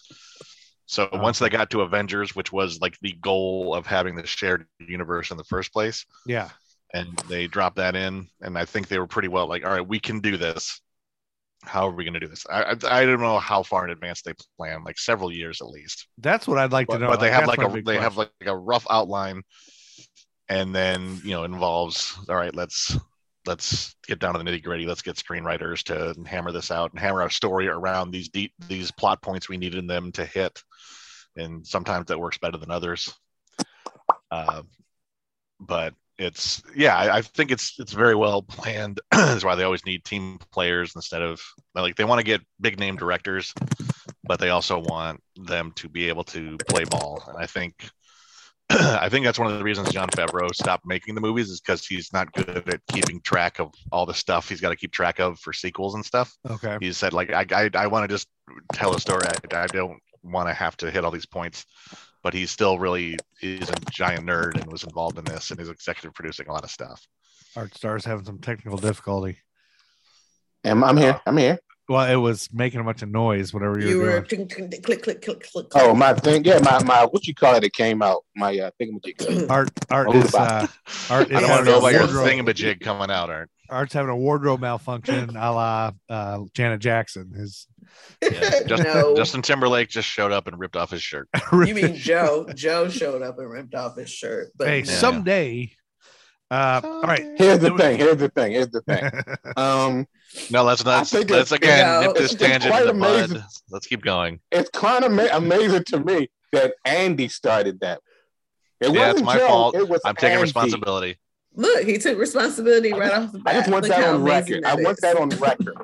So once they got to Avengers, which was like the goal of having the shared universe in the first place, yeah. and they dropped that in and i think they were pretty well like all right we can do this how are we going to do this I, I i don't know how far in advance they plan like several years at least That's what I'd like but, to know. but they have like a they have like a rough outline and then you know involves all right let's let's get down to the nitty gritty. Let's get screenwriters to hammer this out and hammer our story around these deep these plot points we needed them to hit. And sometimes that works better than others. Uh, but it's yeah I, I think it's it's very well planned. That's why they always need team players instead of like they want to get big name directors but they also want them to be able to play ball. And i think I think that's one of the reasons Jon Favreau stopped making the movies is because he's not good at keeping track of all the stuff he's got to keep track of for sequels and stuff. Okay. He said like I I, I want to just tell a story. I, I don't want to have to hit all these points, but he still really is a giant nerd and was involved in this and is executive producing a lot of stuff. Art Star's having some technical difficulty. am I'm here. Uh, I'm here. Well, it was making a bunch of noise, whatever you, you were were doing. click, click, click, click, click, click. Oh my thing. Yeah, my my what you call it? It came out. My uh, thingamajig. Art Art Oh, is uh Art is I don't want to know a about your wardrobe- thingamajig coming out, Art. Art's having a wardrobe malfunction a la uh, Janet Jackson. His Yeah. Justin, no, Justin Timberlake just showed up and ripped off his shirt. you mean Joe? Joe showed up and ripped off his shirt. But hey, no. someday. Uh, all right. Here's the was- thing. Here's the thing. Here's the thing. Um, No, let's not. Let's it's- again No. nip this tangent in the bud. amazing. Let's keep going. it's kind of ma- amazing to me that Andy started that. It Yeah, it's wasn't my Joe, fault. It was I'm taking Andy. responsibility. look, he took responsibility right off the bat. I just want Look that on amazing record. I want that on record.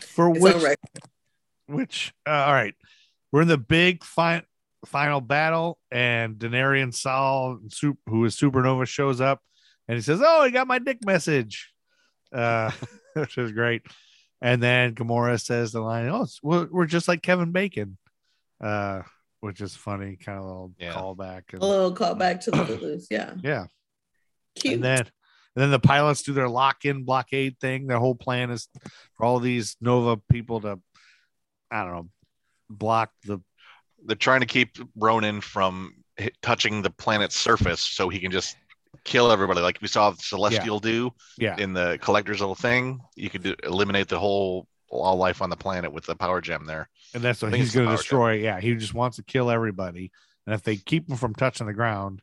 For It's which on record. which uh, all right we're in the big fi- final battle and Denarian Saal who is supernova shows up and he says oh he got my dick message uh which is great and then Gamora says the line oh it's, we're, we're just like Kevin Bacon uh which is funny kind of a little Yeah. callback and, A little callback to the Footloose. Yeah, yeah cute. and then and then the pilots do their lock-in blockade thing. Their whole plan is for all these Nova people to, I don't know, block the They're trying to keep Ronan from hit, touching the planet's surface so he can just kill everybody, like we saw Celestial do yeah. in the Collector's little thing. You could do, eliminate the whole all life on the planet with the power gem there. and that's what he's going to power destroy. Yeah, he just wants to kill everybody, and if they keep him from touching the ground,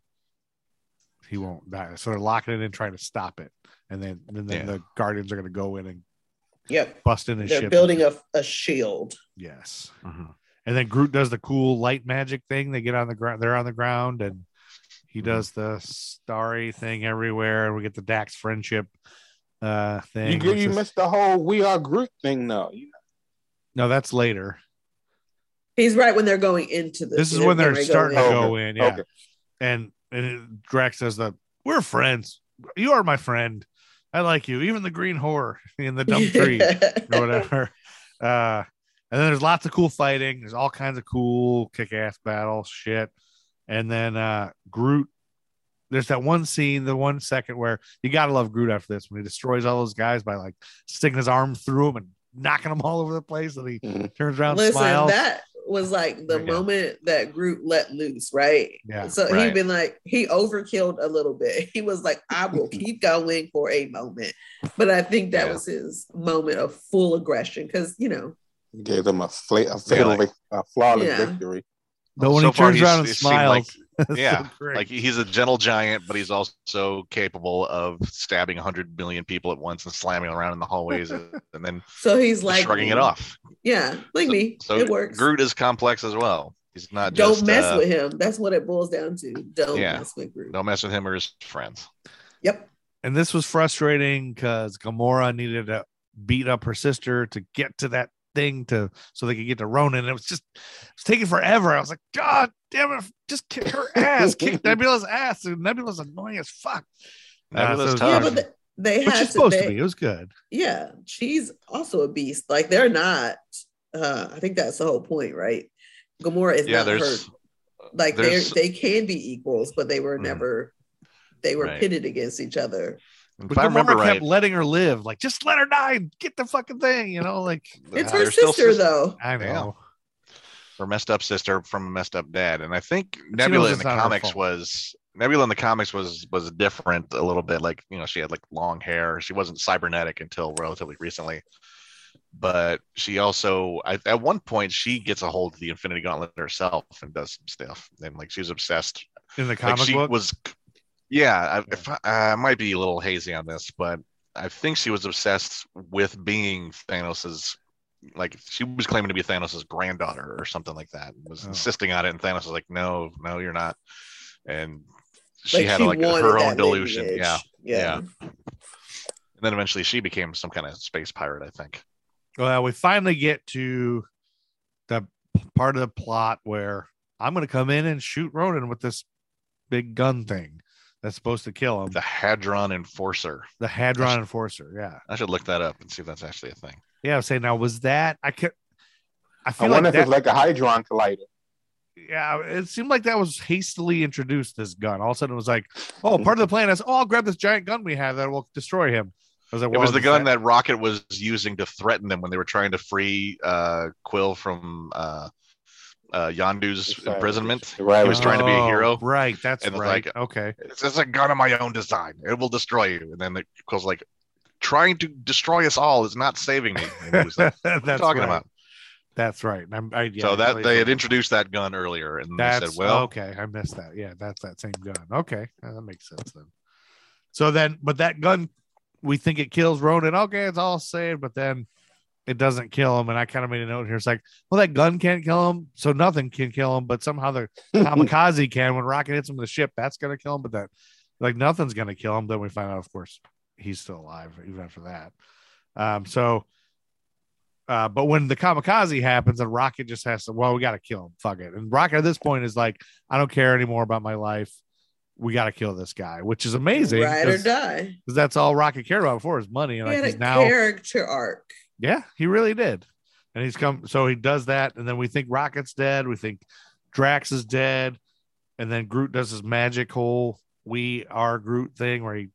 he won't die. So they're locking it in, trying to stop it, and then and then Yeah. the Guardians are going to go in and yep, bust in his they're ship. building a, a shield. Yes, Mhm. And then Groot does the cool light magic thing. They get on the ground. They're on the ground, and he Mhm. does the starry thing everywhere. And we get the Drax friendship uh thing. You, you missed the whole "We Are Groot" thing, though. No, that's later. He's right when they're going into this. This is when they're getting starting to ready in. go in. Yeah. Okay. And and Drax says that we're friends. You are my friend. I like you. Even the green whore in the dumb tree or whatever. Uh, and then there's lots of cool fighting. There's all kinds of cool kick-ass battle shit. and then uh Groot. There's that one scene, the one second where you gotta love Groot after this when he destroys all those guys by like sticking his arm through them and knocking them all over the place, and he Mhm. turns around, and Listen, smiles. that was like the Yeah. moment that Groot let loose, right? Yeah, So right. he'd been like, he overkilled a little bit. He was like, I will keep going for a moment. But I think that Yeah. was his moment of full aggression because, you know, Gave them a, fla- a fatal, like- a flawless Yeah. victory. but when So he far, turns around and smiles, like- it's so yeah, like he's a gentle giant, but he's also capable of stabbing 100 million people at once and slamming around in the hallways and, and then so he's like, shrugging it off. Yeah, like so, me. So it works. Groot is complex as well. He's not Don't just mess uh, with him. That's what it boils down to. Don't Yeah. mess with Groot. Don't mess with him or his friends. Yep. and this was frustrating because Gamora needed to beat up her sister to get to that thing to so they could get to Ronan. It was just it was taking forever. I was like, God damn it, just kick her ass, kick Nebula's ass. And Nebula's annoying as fuck. Uh, so- tough. Yeah, but th- they which had is supposed they, to be. It was good. yeah, she's also a beast. Like they're not. Uh, I think that's the whole point, right? Gamora is Yeah, not hurt. Like they there's- they can be equals, but they were Mm. never. They were Right. pitted against each other. If But I remember Gamora kept right, letting her live. Like, just let her die and get the fucking thing, you know? Like, It's her they're sister, though. I Yeah. know. her messed up sister from a messed up dad. And I think knows Nebula in the comics was Nebula in the comics was was different a little bit. Like you know, she had like long hair. She wasn't cybernetic until relatively recently. But she also, I, at one point, she gets a hold of the Infinity Gauntlet herself and does some stuff. And like she's obsessed. In the Like comic she book, was, yeah. I, if I, I might be a little hazy on this, but I think she was obsessed with being Thanos's like she was claiming to be Thanos's granddaughter or something like that. Was Oh. insisting on it, and Thanos was like, "No, no, you're not." And she Like, had like her own delusion. lineage. Yeah, yeah. and then eventually she became some kind of space pirate, I think. well, we finally get to the part of the plot where I'm going to come in and shoot Ronan with this big gun thing that's supposed to kill him. The Hadron Enforcer. The Hadron Enforcer. Yeah. I should look that up and see if that's actually a thing. Yeah. I was saying, now, was that, I could, I I wonder like if it's like a Hadron collider. yeah, it seemed like that was hastily introduced. This gun, all of a sudden, it was like, oh, part of the plan is, oh, I'll grab this giant gun we have that will destroy him. I was like, it was the is gun that Rocket was using to threaten them when they were trying to free uh, Quill from uh, uh, Yondu's imprisonment. Right, He was trying to be a Oh, hero. Right. That's And right. like- okay. It's just a gun of my own design. It will destroy you. And then it Quill's like, trying to destroy us all is not saving me. And he like, what are you That's talking right. about? That's right. I'm, I, yeah, so that played they had some- introduced that gun earlier, and they That's said, "Well, okay. I missed that. Yeah, that's that same gun. Okay, yeah, that makes sense then. So then, but that gun, we think it kills Ronan. Okay, it's all saved, but then it doesn't kill him. And I kind of made a note here. It's like, well, that gun can't kill him, so nothing can kill him. But somehow the kamikaze can. When Rocket hits him with the ship, that's gonna kill him. But that, like, nothing's gonna kill him. Then we find out, of course, he's still alive even after that. Um, so. Uh, but when the kamikaze happens and Rocket just has to, well, we got to kill him. Fuck it. And Rocket at this point is like, I don't care anymore about my life. We got to kill this guy, which is amazing. Ride or die. because that's all Rocket cared about before is money. And He like had he's a now, character arc. Yeah, he really did. And he's come, so he does that. And then we think Rocket's dead. We think Drax is dead. And then Groot does his magic whole we are Groot thing where he,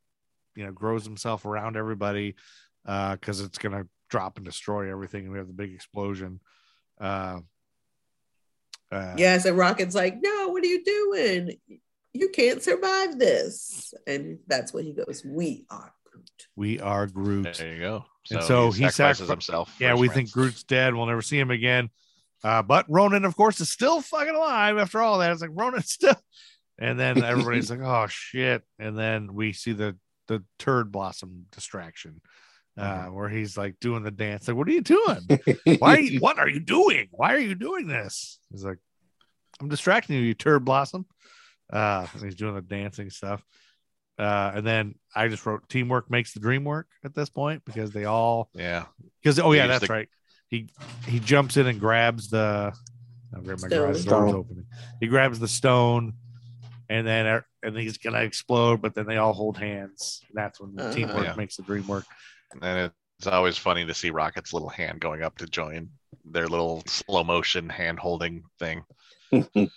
you know, grows himself around everybody because it's going to drop and destroy everything. And we have the big explosion. Uh, uh, Yeah, so Rocket's like, no, what are you doing? You can't survive this. And that's when he goes, We are Groot. We are Groot. there you go." And so he sacrifices sacri- himself. Yeah, we friends. think Groot's dead. We'll never see him again. Uh, but Ronan, of course, is still fucking alive after all that. It's like Ronan's still. And then everybody's like, "Oh shit!" And then we see the the turd blossom distraction, uh, where he's like doing the dance. Like, what are you doing? Why? Are you, what are you doing? Why are you doing this? He's like, "I'm distracting you, you turd blossom." Uh, and he's doing the dancing stuff. Uh, and then I just wrote, "Teamwork makes the dream work." At this point, because they all Yeah, because oh yeah, that's the- right. He he jumps in and grabs the. I'll grab my Stone. garage doors opening. He grabs the stone, and then er- and he's gonna explode. But then they all hold hands. That's when the Uh-huh. teamwork Yeah. makes the dream work. and it's always funny to see Rocket's little hand going up to join their little slow motion hand holding thing.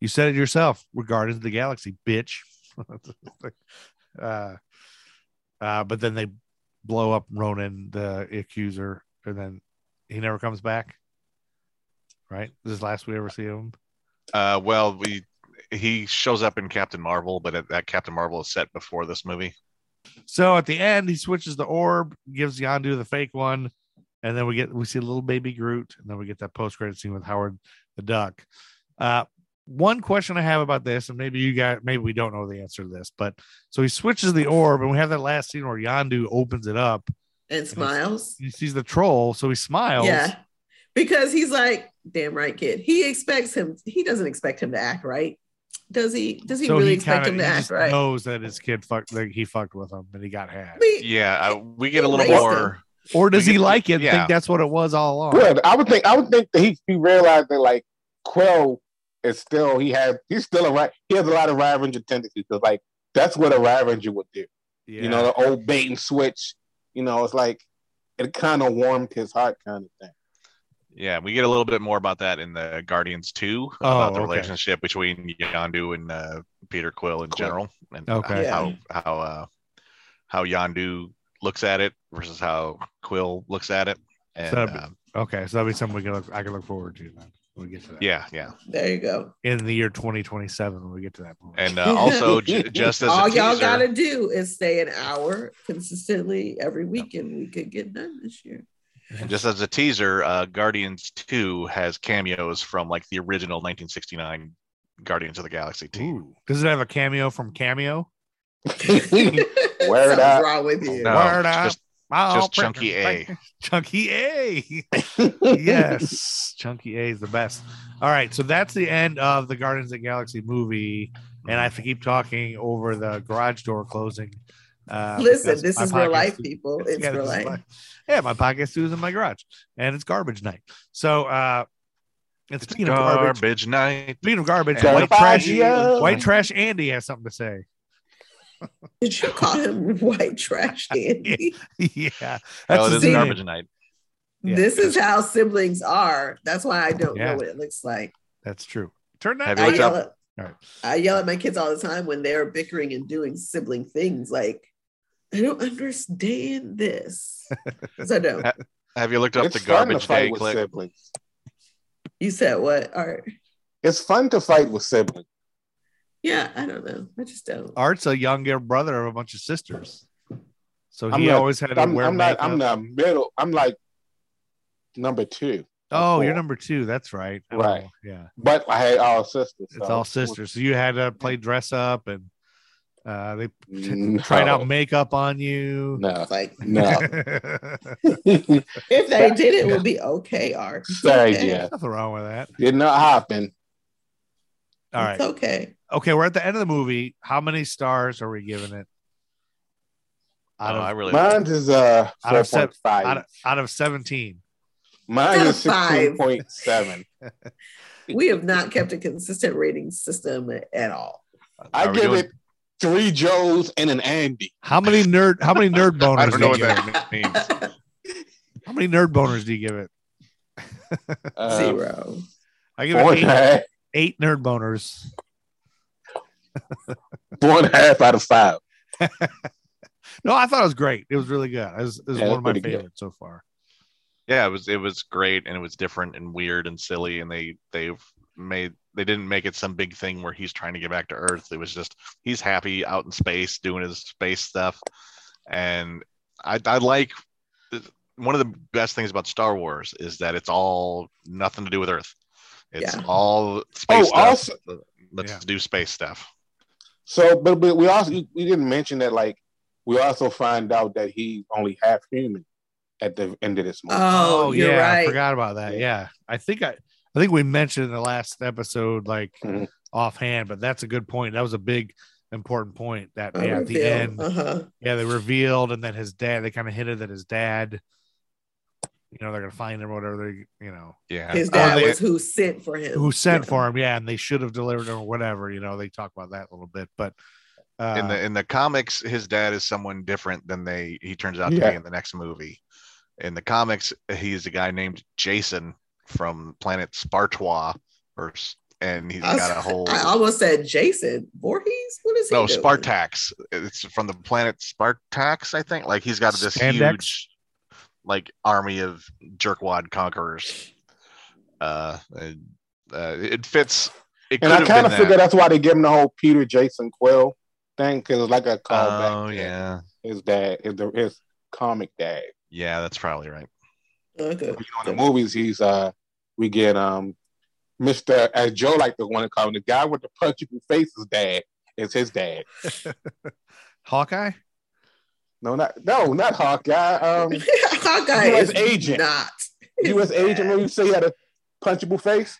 You said it yourself. We're Guardians of the Galaxy, bitch. uh, uh, but then they blow up Ronan, the accuser, and then he never comes back. Right? This is the last we ever see of him. Uh, well, we he shows up in Captain Marvel, but that- that Captain Marvel is set before this movie. So at the end, he switches the orb, gives Yondu the fake one, and then we get we see a little baby Groot, and then we get that post credit scene with Howard the Duck. Uh, one question I have about this, and maybe you got maybe we don't know the answer to this, but so he switches the orb, and we have that last scene where Yondu opens it up, And smiles. he sees the troll, so he smiles. Yeah. Because he's like, damn right, kid. He expects him, he doesn't expect him to act right. Does he? Does he so really he expect kinda- him to he act just right? knows that his kid fucked like he fucked with him and he got had. I mean, Yeah, uh, we get a little Erased more. Or does he like it and yeah. think that's what it was all along? Good. I would think. I would think that he, he realized that like Quill is still he has he's still a right. He has a lot of Ravager tendencies because like that's what a Ravager would do. Yeah. You know, the old bait and switch. You know, it's like it kind of warmed his heart, kind of thing. Yeah, we get a little bit more about that in the Guardians 2 Oh, about the okay. relationship between Yondu and uh, Peter Quill in Quill. general, and Okay. how how uh, how Yondu looks at it versus how Quill looks at it. And So- uh, Okay, so that'll be something we can look I can look forward to then when we get to that. yeah, yeah, There you go. In the year 2027 when we get to that point. and uh, also j- just as All a y'all teaser, gotta do is stay an hour consistently every weekend. We could get done this year. and just as a teaser, uh, Guardians 2 has cameos from like the original 1969 Guardians of the Galaxy team. Ooh. Does it have a cameo from Cameo? Word Something's up. wrong with you. No, Word it's up. just Oh, just Chunky A. Chunky A. yes. Chunky A is the best. All right. So that's the end of the Guardians of the Galaxy movie. And I have to keep talking over the garage door closing. Uh, Listen, this is real life, stu- people. It's Yeah, real life. my- yeah, my podcast studio is in my garage and it's garbage night. So, uh, and It's of garbage, garbage night. speaking of garbage, And white trash, Garbaggio. white trash Andy has something to say. Did you call him white trash Andy? yeah. That's Oh, it is garbage night. Yeah. this is how siblings are. That's why I don't Yeah. know what it looks like. That's true. Turn that I yell, at, All right. I yell at my kids all the time when they're bickering and doing sibling things. Like, I don't understand this. 'Cause I don't. Have you looked up it's the fun to garbage fight day with clip? siblings. You said what? Art? It's fun to fight with siblings. Yeah, I don't know. I just don't. Art's a younger brother of a bunch of sisters. So I'm he not- always had to I'm, wear I'm not. I'm the middle. I'm like number two. oh, four. you're number two. That's right. Oh, Right. yeah. But I had all sisters. It's all sisters. So you had to play dress up and uh, they No. tried out makeup on you. No, like, no. if they did, it would be okay, Art. Sorry, okay. Jeff. Nothing wrong with that. Did not happen. All right. It's okay. Okay, we're at the end of the movie. How many stars are we giving it? Out Oh, of, I really Mine is uh Out of seven- point five. out of, out of 17. Mine Out is of sixteen point seven. We have not kept a consistent rating system at all. I Are we give doing- it three Joes and an Andy. How many nerd how many nerd boners I don't do know you what give it? that means. How many nerd boners do you give it? Uh, Zero. I give Four it and a eight, half. Eight nerd boners. Four and a half out of five. No, I thought it was great. It was really good. It was, it was Yeah, one of my pretty good. favorites so far. yeah, it was it was great and it was different and weird and silly and they they've made they didn't make it some big thing where he's trying to get back to Earth. It was just he's happy out in space doing his space stuff, and I I like one of the best things about Star Wars is that it's all nothing to do with Earth. It's Yeah. all space Oh, stuff. also- Let's Yeah. do space stuff. So, but but we also we didn't mention that like we also find out that he's only half human at the end of this movie. Oh, you're yeah, I forgot about that. Yeah. Yeah. I think I I think we mentioned in the last episode like Mhm. offhand, but that's a good point. That was a big important point that A yeah, at the end, Uh-huh. yeah, they revealed and then his dad, they kind of hinted that his dad, you know, they're gonna find him or whatever they, you know, Yeah. His Oh, dad they- was who sent for him. who sent Yeah. for him, yeah, and they should have delivered him or whatever, you know, they talk about that a little bit, but uh, in the in the comics, his dad is someone different than they he turns out to Yeah. be in the next movie. In the comics, he's a guy named Jason from planet Spartois or and he's I, was- got a whole I almost said Jason Voorhees. What is he? no doing? Spartax. It's from the planet Spartax, I think. Like he's got this Spandex? huge like army of jerkwad conquerors. Uh, and, uh it fits. It And I kind of figure that. that's why they give him the whole Peter Jason Quill thing because it's like a callback. Oh yeah, his dad, his, his comic dad. yeah, that's probably right. Okay. You know, in the movies, he's uh, we get um, Mister as Joe like the one to call him the guy with the punchable face's dad is his dad. Hawkeye. No, not no, not Hawkeye. Um, Hawkeye U.S. is agent. not. U.S. agent. When you say he had a punchable face?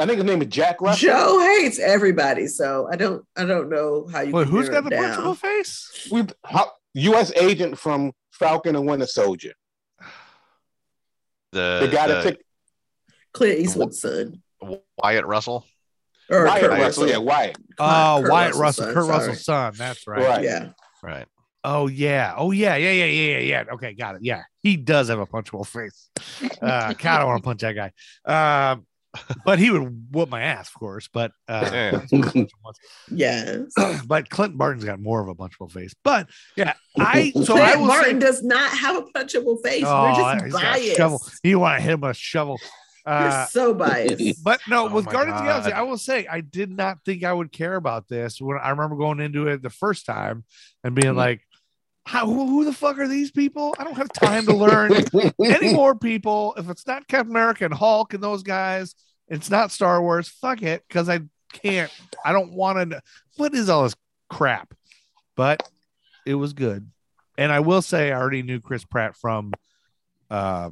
I think his name is Jack Russell. Joe hates everybody, so I don't. I don't know how you. Wait, can who's narrow got the down. punchable face? We U.S. agent from Falcon and Winter Soldier. The The guy the that took Clint Eastwood's son. Wyatt Russell. Or Wyatt Kurt Russell. Russell. Yeah, Wyatt. Oh, Kurt Wyatt Russell's Russell, son, Kurt sorry. Russell's son. That's right. Right. Yeah. Right. Oh yeah. Oh yeah. Yeah. Yeah. Yeah. Yeah. Yeah. Okay, got it. Yeah, he does have a punchable face. Uh, kind of want to punch that guy. Um, but he would whoop my ass, of course. But uh, Yeah. Yes. but Clinton Barton's got more of a punchable face. But yeah, I so Clint I Martin say, does not have a punchable face. oh, We're just he's biased. shovel. You want to hit him with a shovel. You're Uh, so biased. But no, Oh with my Guardians of the Galaxy, I will say I did not think I would care about this when I remember going into it the first time and being like, How, who, who the fuck are these people? I don't have time to learn any more people. If it's not Captain America and Hulk and those guys, it's not Star Wars. Fuck it, because I can't. I don't want to. What is all this crap? But it was good, and I will say I already knew Chris Pratt from uh,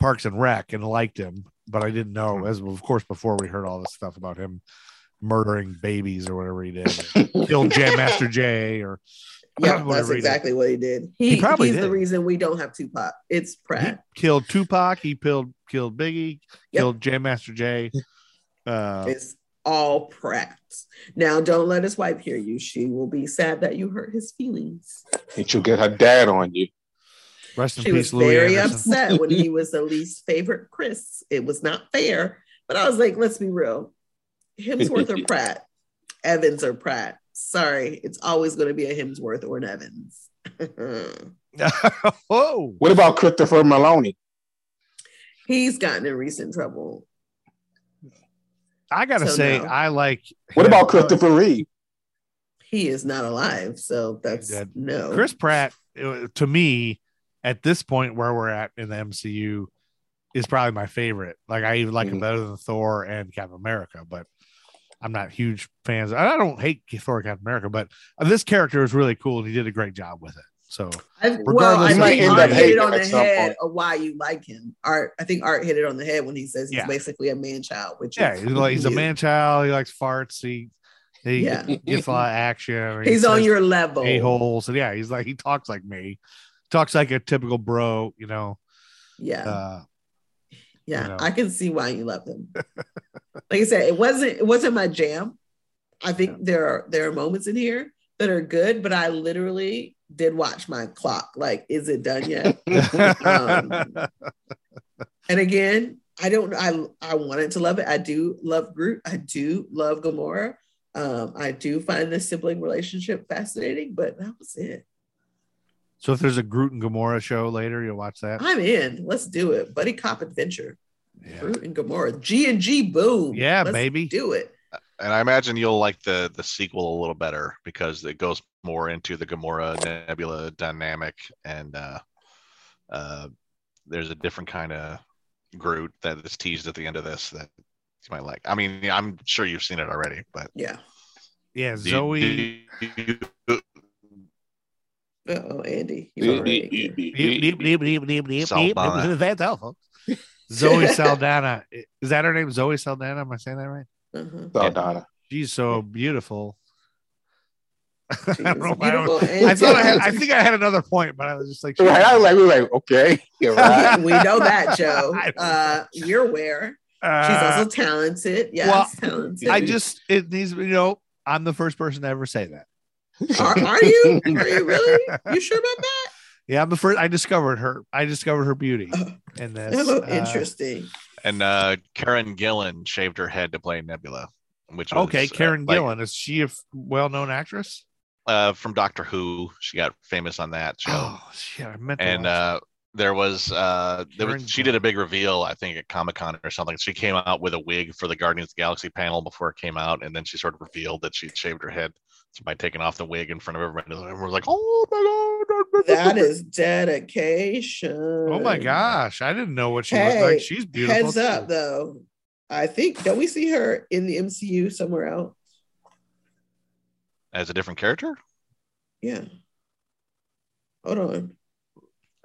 Parks and Rec and liked him, but I didn't know as of course before we heard all this stuff about him murdering babies or whatever he did, killed Jam Master Jay or Yeah, that's whatever he exactly what he did. He, He probably he's the reason we don't have Tupac. It's He Pratt. killed Tupac. He killed killed Biggie. Yep. Killed Jam Master Jay. Uh, It's all Pratt. Now, don't let his wife hear you. She will be sad that you hurt his feelings. And she'll get her dad on you. Rest in She was Louie very Anderson. upset when he was the least favorite Chris. It was not fair. But I was like, let's be real. Hemsworth or Pratt? Evans or Pratt? Sorry, it's always going to be a Hemsworth or an Evans. oh, What about Christopher Maloney? He's gotten in recent trouble. I gotta So say, no. I like. What him. about Christopher Reeve? He is not alive, so that's no. Chris Pratt? To me, at this point where we're at in the MCU, is probably my favorite. Like I even like him Mhm. better than Thor and Captain America, but I'm not huge fans. I don't hate Thor and Captain America, but this character is really cool and he did a great job with it. So I, well, Regardless I of- You might think end Art hit it on the head of why you like him. Art, I think Art hit it on the head when he says he's Yeah. basically a man child, which yeah, is he's like he's a man child. He likes farts. He he Yeah. gets a lot of action. He He's on your level. a holes. And yeah, he's like he talks like me, talks like a typical bro. You know, Yeah, uh, yeah. you know. I can see why you love him. like I said, it wasn't it wasn't my jam. I think there are there are moments in here that are good, but I literally did watch my clock. Like, is it done yet? Um, And again, I don't. I I wanted to love it. I do love Groot. I do love Gamora. Um, I do find the sibling relationship fascinating, but that was it. So if there's a Groot and Gamora show later, you'll watch that. I'm in. Let's do it. Buddy cop adventure. Yeah, Groot and Gamora. G and G boom. Yeah, Let's baby. Do it. And I imagine you'll like the the sequel a little better because it goes more into the Gamora Nebula dynamic, and uh, uh, there's a different kind of Groot that is teased at the end of this that you might like. I mean, I'm sure you've seen it already, but Yeah. yeah. do you- Zoe. do you- Oh, Andy. You already Beep, beep, beep, beep, beep, beep, beep. Saldana. That's all, folks. Zoe Saldana. Is that her name? Zoe Saldana? Am I saying that right? uh-huh. Saldana. She's so beautiful. I She don't know is I beautiful I thought I had. I think I had another point, but I was just like, Right, I was like, we were like, okay, right. we know that, Joe. Uh, you're aware. She's uh, also talented. Yes, well, talented. I just it needs you know I'm the first person to ever say that. Are, are you? Are you really? You sure about that? Yeah, I'm the first. I discovered her. I discovered her beauty in this. Oh, uh, interesting. And uh, Karen Gillan shaved her head to play Nebula, which was, Okay, uh, Karen like, Gillan is she a f- well-known actress? uh, from Doctor Who. She got famous on that show. Oh shit, I meant and uh there was uh there was she did a big reveal i think at comic-con or something she came out with a wig for the guardians of the galaxy panel before it came out and then she sort of revealed that she'd shaved her head by taking off the wig in front of everybody and everyone was like oh my god That is dedication. Oh my gosh, I didn't know what she Hey, looked like. She's beautiful. Heads up, though. I think don't we see her in the MCU somewhere else? as a different character Yeah. Hold on.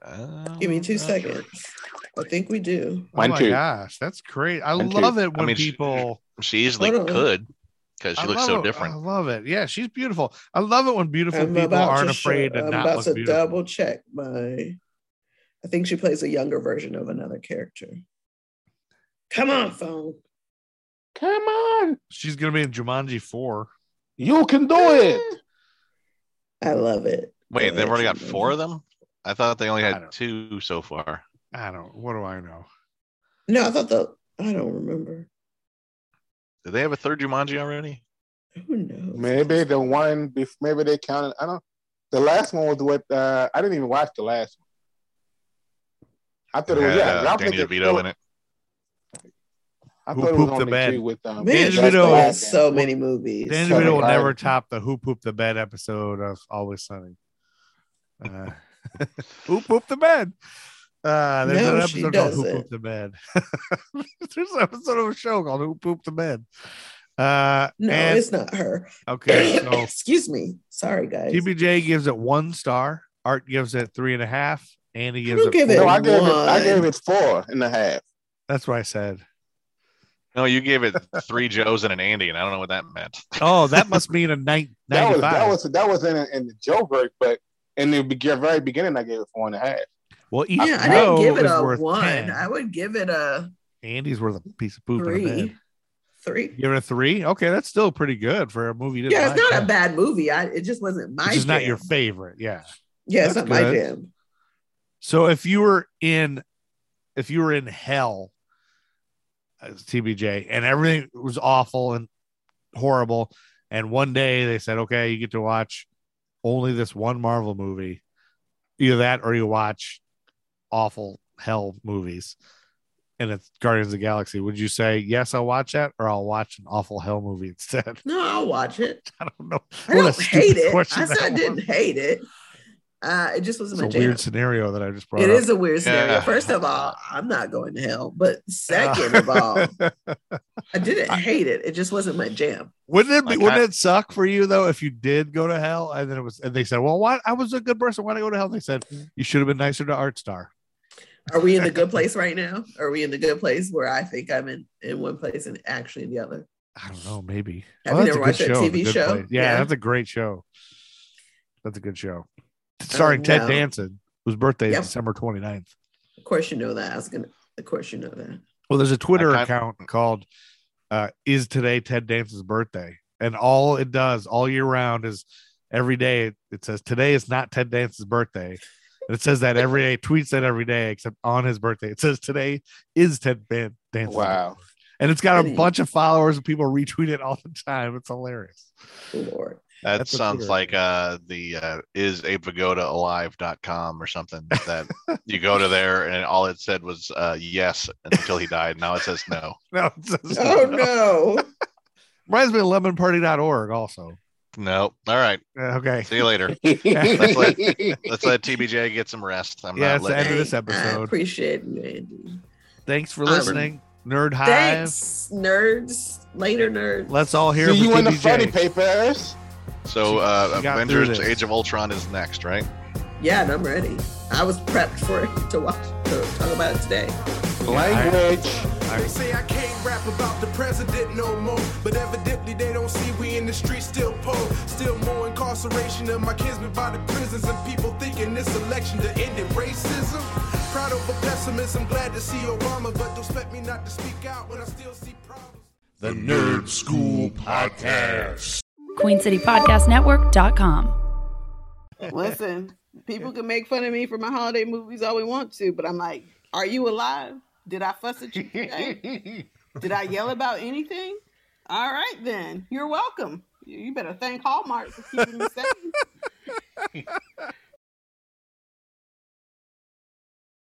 uh, Give me two not sure. seconds. I think we do. Oh my too. gosh, that's great. I Mine too. love it I when mean, people. she easily Hold on. could because she I looks love so it. I love it. Yeah, she's beautiful. I love it when beautiful I'm people about aren't to afraid show- to I'm not about look to beautiful. double check my. I think she plays a younger version of another character. Come on, phone. Come on. She's gonna be in Jumanji four. You can do it. I love it. wait Go they've already got Jumanji. four of them i thought they only had two so far I don't. What do I know? No, I thought the. I don't remember. Did they have a third jumanji already Who knows? Maybe the one, bef- maybe they counted. I don't. The last one was with. Uh, I didn't even watch the last one. I thought it was Had, yeah. uh, y'all danny think it- devito in it I Who thought it was pooped the only bed? two with um. Man, Danny DeVito- got so many movies. Danny So DeVito will never top the "Who Pooped the Bed" episode of Always Sunny. Uh, who pooped the bed? Uh, there's No, an she episode called "Who doesn't. Pooped the Bed." there's an episode of a show called "Who Pooped the Bed." Uh, No, and- it's not her. okay. So Excuse me. Sorry, guys. TBJ gives it one star. Art gives it three and a half. Andy gives it. give four. it No, I gave it. I gave it four and a half. That's what I said. no you gave it three joes and an andy and i don't know what that meant Oh, that must mean a night That was that was that was in in the Joe verse, but in the very beginning, I gave it four and a half. Well, each Yeah, I didn't give it a one. 10. I would give it a Andy's worth a piece of poop in a bed. three. Three. Give it a three. Okay, that's still pretty good for a movie. Yeah, it's like. not a bad movie. I it just wasn't my It's not your favorite. Yeah. Yeah, it's That's not my jam. So if you were in, if you were in hell, uh, as TBJ, and everything was awful and horrible, and one day they said, okay, you get to watch only this one Marvel movie, either that or you watch awful hell movies, and it's Guardians of the Galaxy. Would you say yes, I'll watch that, or I'll watch an awful hell movie instead? No, I'll watch it. I don't know. I What don't hate it. I said I didn't was. hate it. Uh, it just wasn't It's a my jam. weird scenario that I just brought It up. is a weird scenario. Yeah. First of all, I'm not going to hell. But second of all, I didn't hate it. It just wasn't my jam. Wouldn't it be, Like, wouldn't I- it suck for you though if you did go to hell and then it was and they said, Well, why I was a good person, why did I go to hell? They said you should have been nicer to Art Star. Are we in the good place right now? Are we in the good place where I think I'm in, in one place and actually in the other? I don't know, maybe. Have you that's never watched that show, The TV show? Yeah, Yeah. that's a great show. That's a good show. Starring Ted no. Danson, whose birthday Yep. is December 29th. Of course, you know that. I was gonna. Of course, you know that. Well, there's a Twitter account called uh, "Is Today Ted Danson's Birthday?" and all it does all year round is every day it, it says today is not Ted Danson's birthday, and it says that every day. Tweets that every day except on his birthday. It says today is Ted Ban- Danson's Wow. birthday. and it's got a bunch of followers and people retweet it all the time. It's hilarious. Lord. That That's sounds like uh the uh is Abe Vigoda alive.com or something that you go to there and all it said was uh yes until he died. Now it says no. No, it says Oh no. Reminds me of lemonparty.org also. No. All right. Uh, Okay. See you later. Let's let, let's let TBJ get some rest. I'm Yeah, not it's the letting end of this I episode. appreciate it. Thanks for Um, listening. Nerd Hive. Thanks, nerds. Later, nerds. Let's all hear See from you in the TBJ. funny papers. So uh she got through Avengers. Age of Ultron is next, right? Yeah, and I'm ready. I was prepped for it to watch to talk about it today. Language. They say I can't rap about the president no more, but evidently they don't see we in the street still poor. Still more incarceration of my kinsmen by the prisons, and people thinking this election to end in racism. Proud over pessimism, glad to see Obama, but don't expect me not to speak out when I still see problems. The Nerd Skool Podcast. QueenCityPodcastNetwork.com. Listen, people can make fun of me for my holiday movies all we want to, but I'm like, are you alive? Did I fuss at you today? Did I yell about anything? All right, then. You're welcome. You better thank Hallmark for keeping me safe.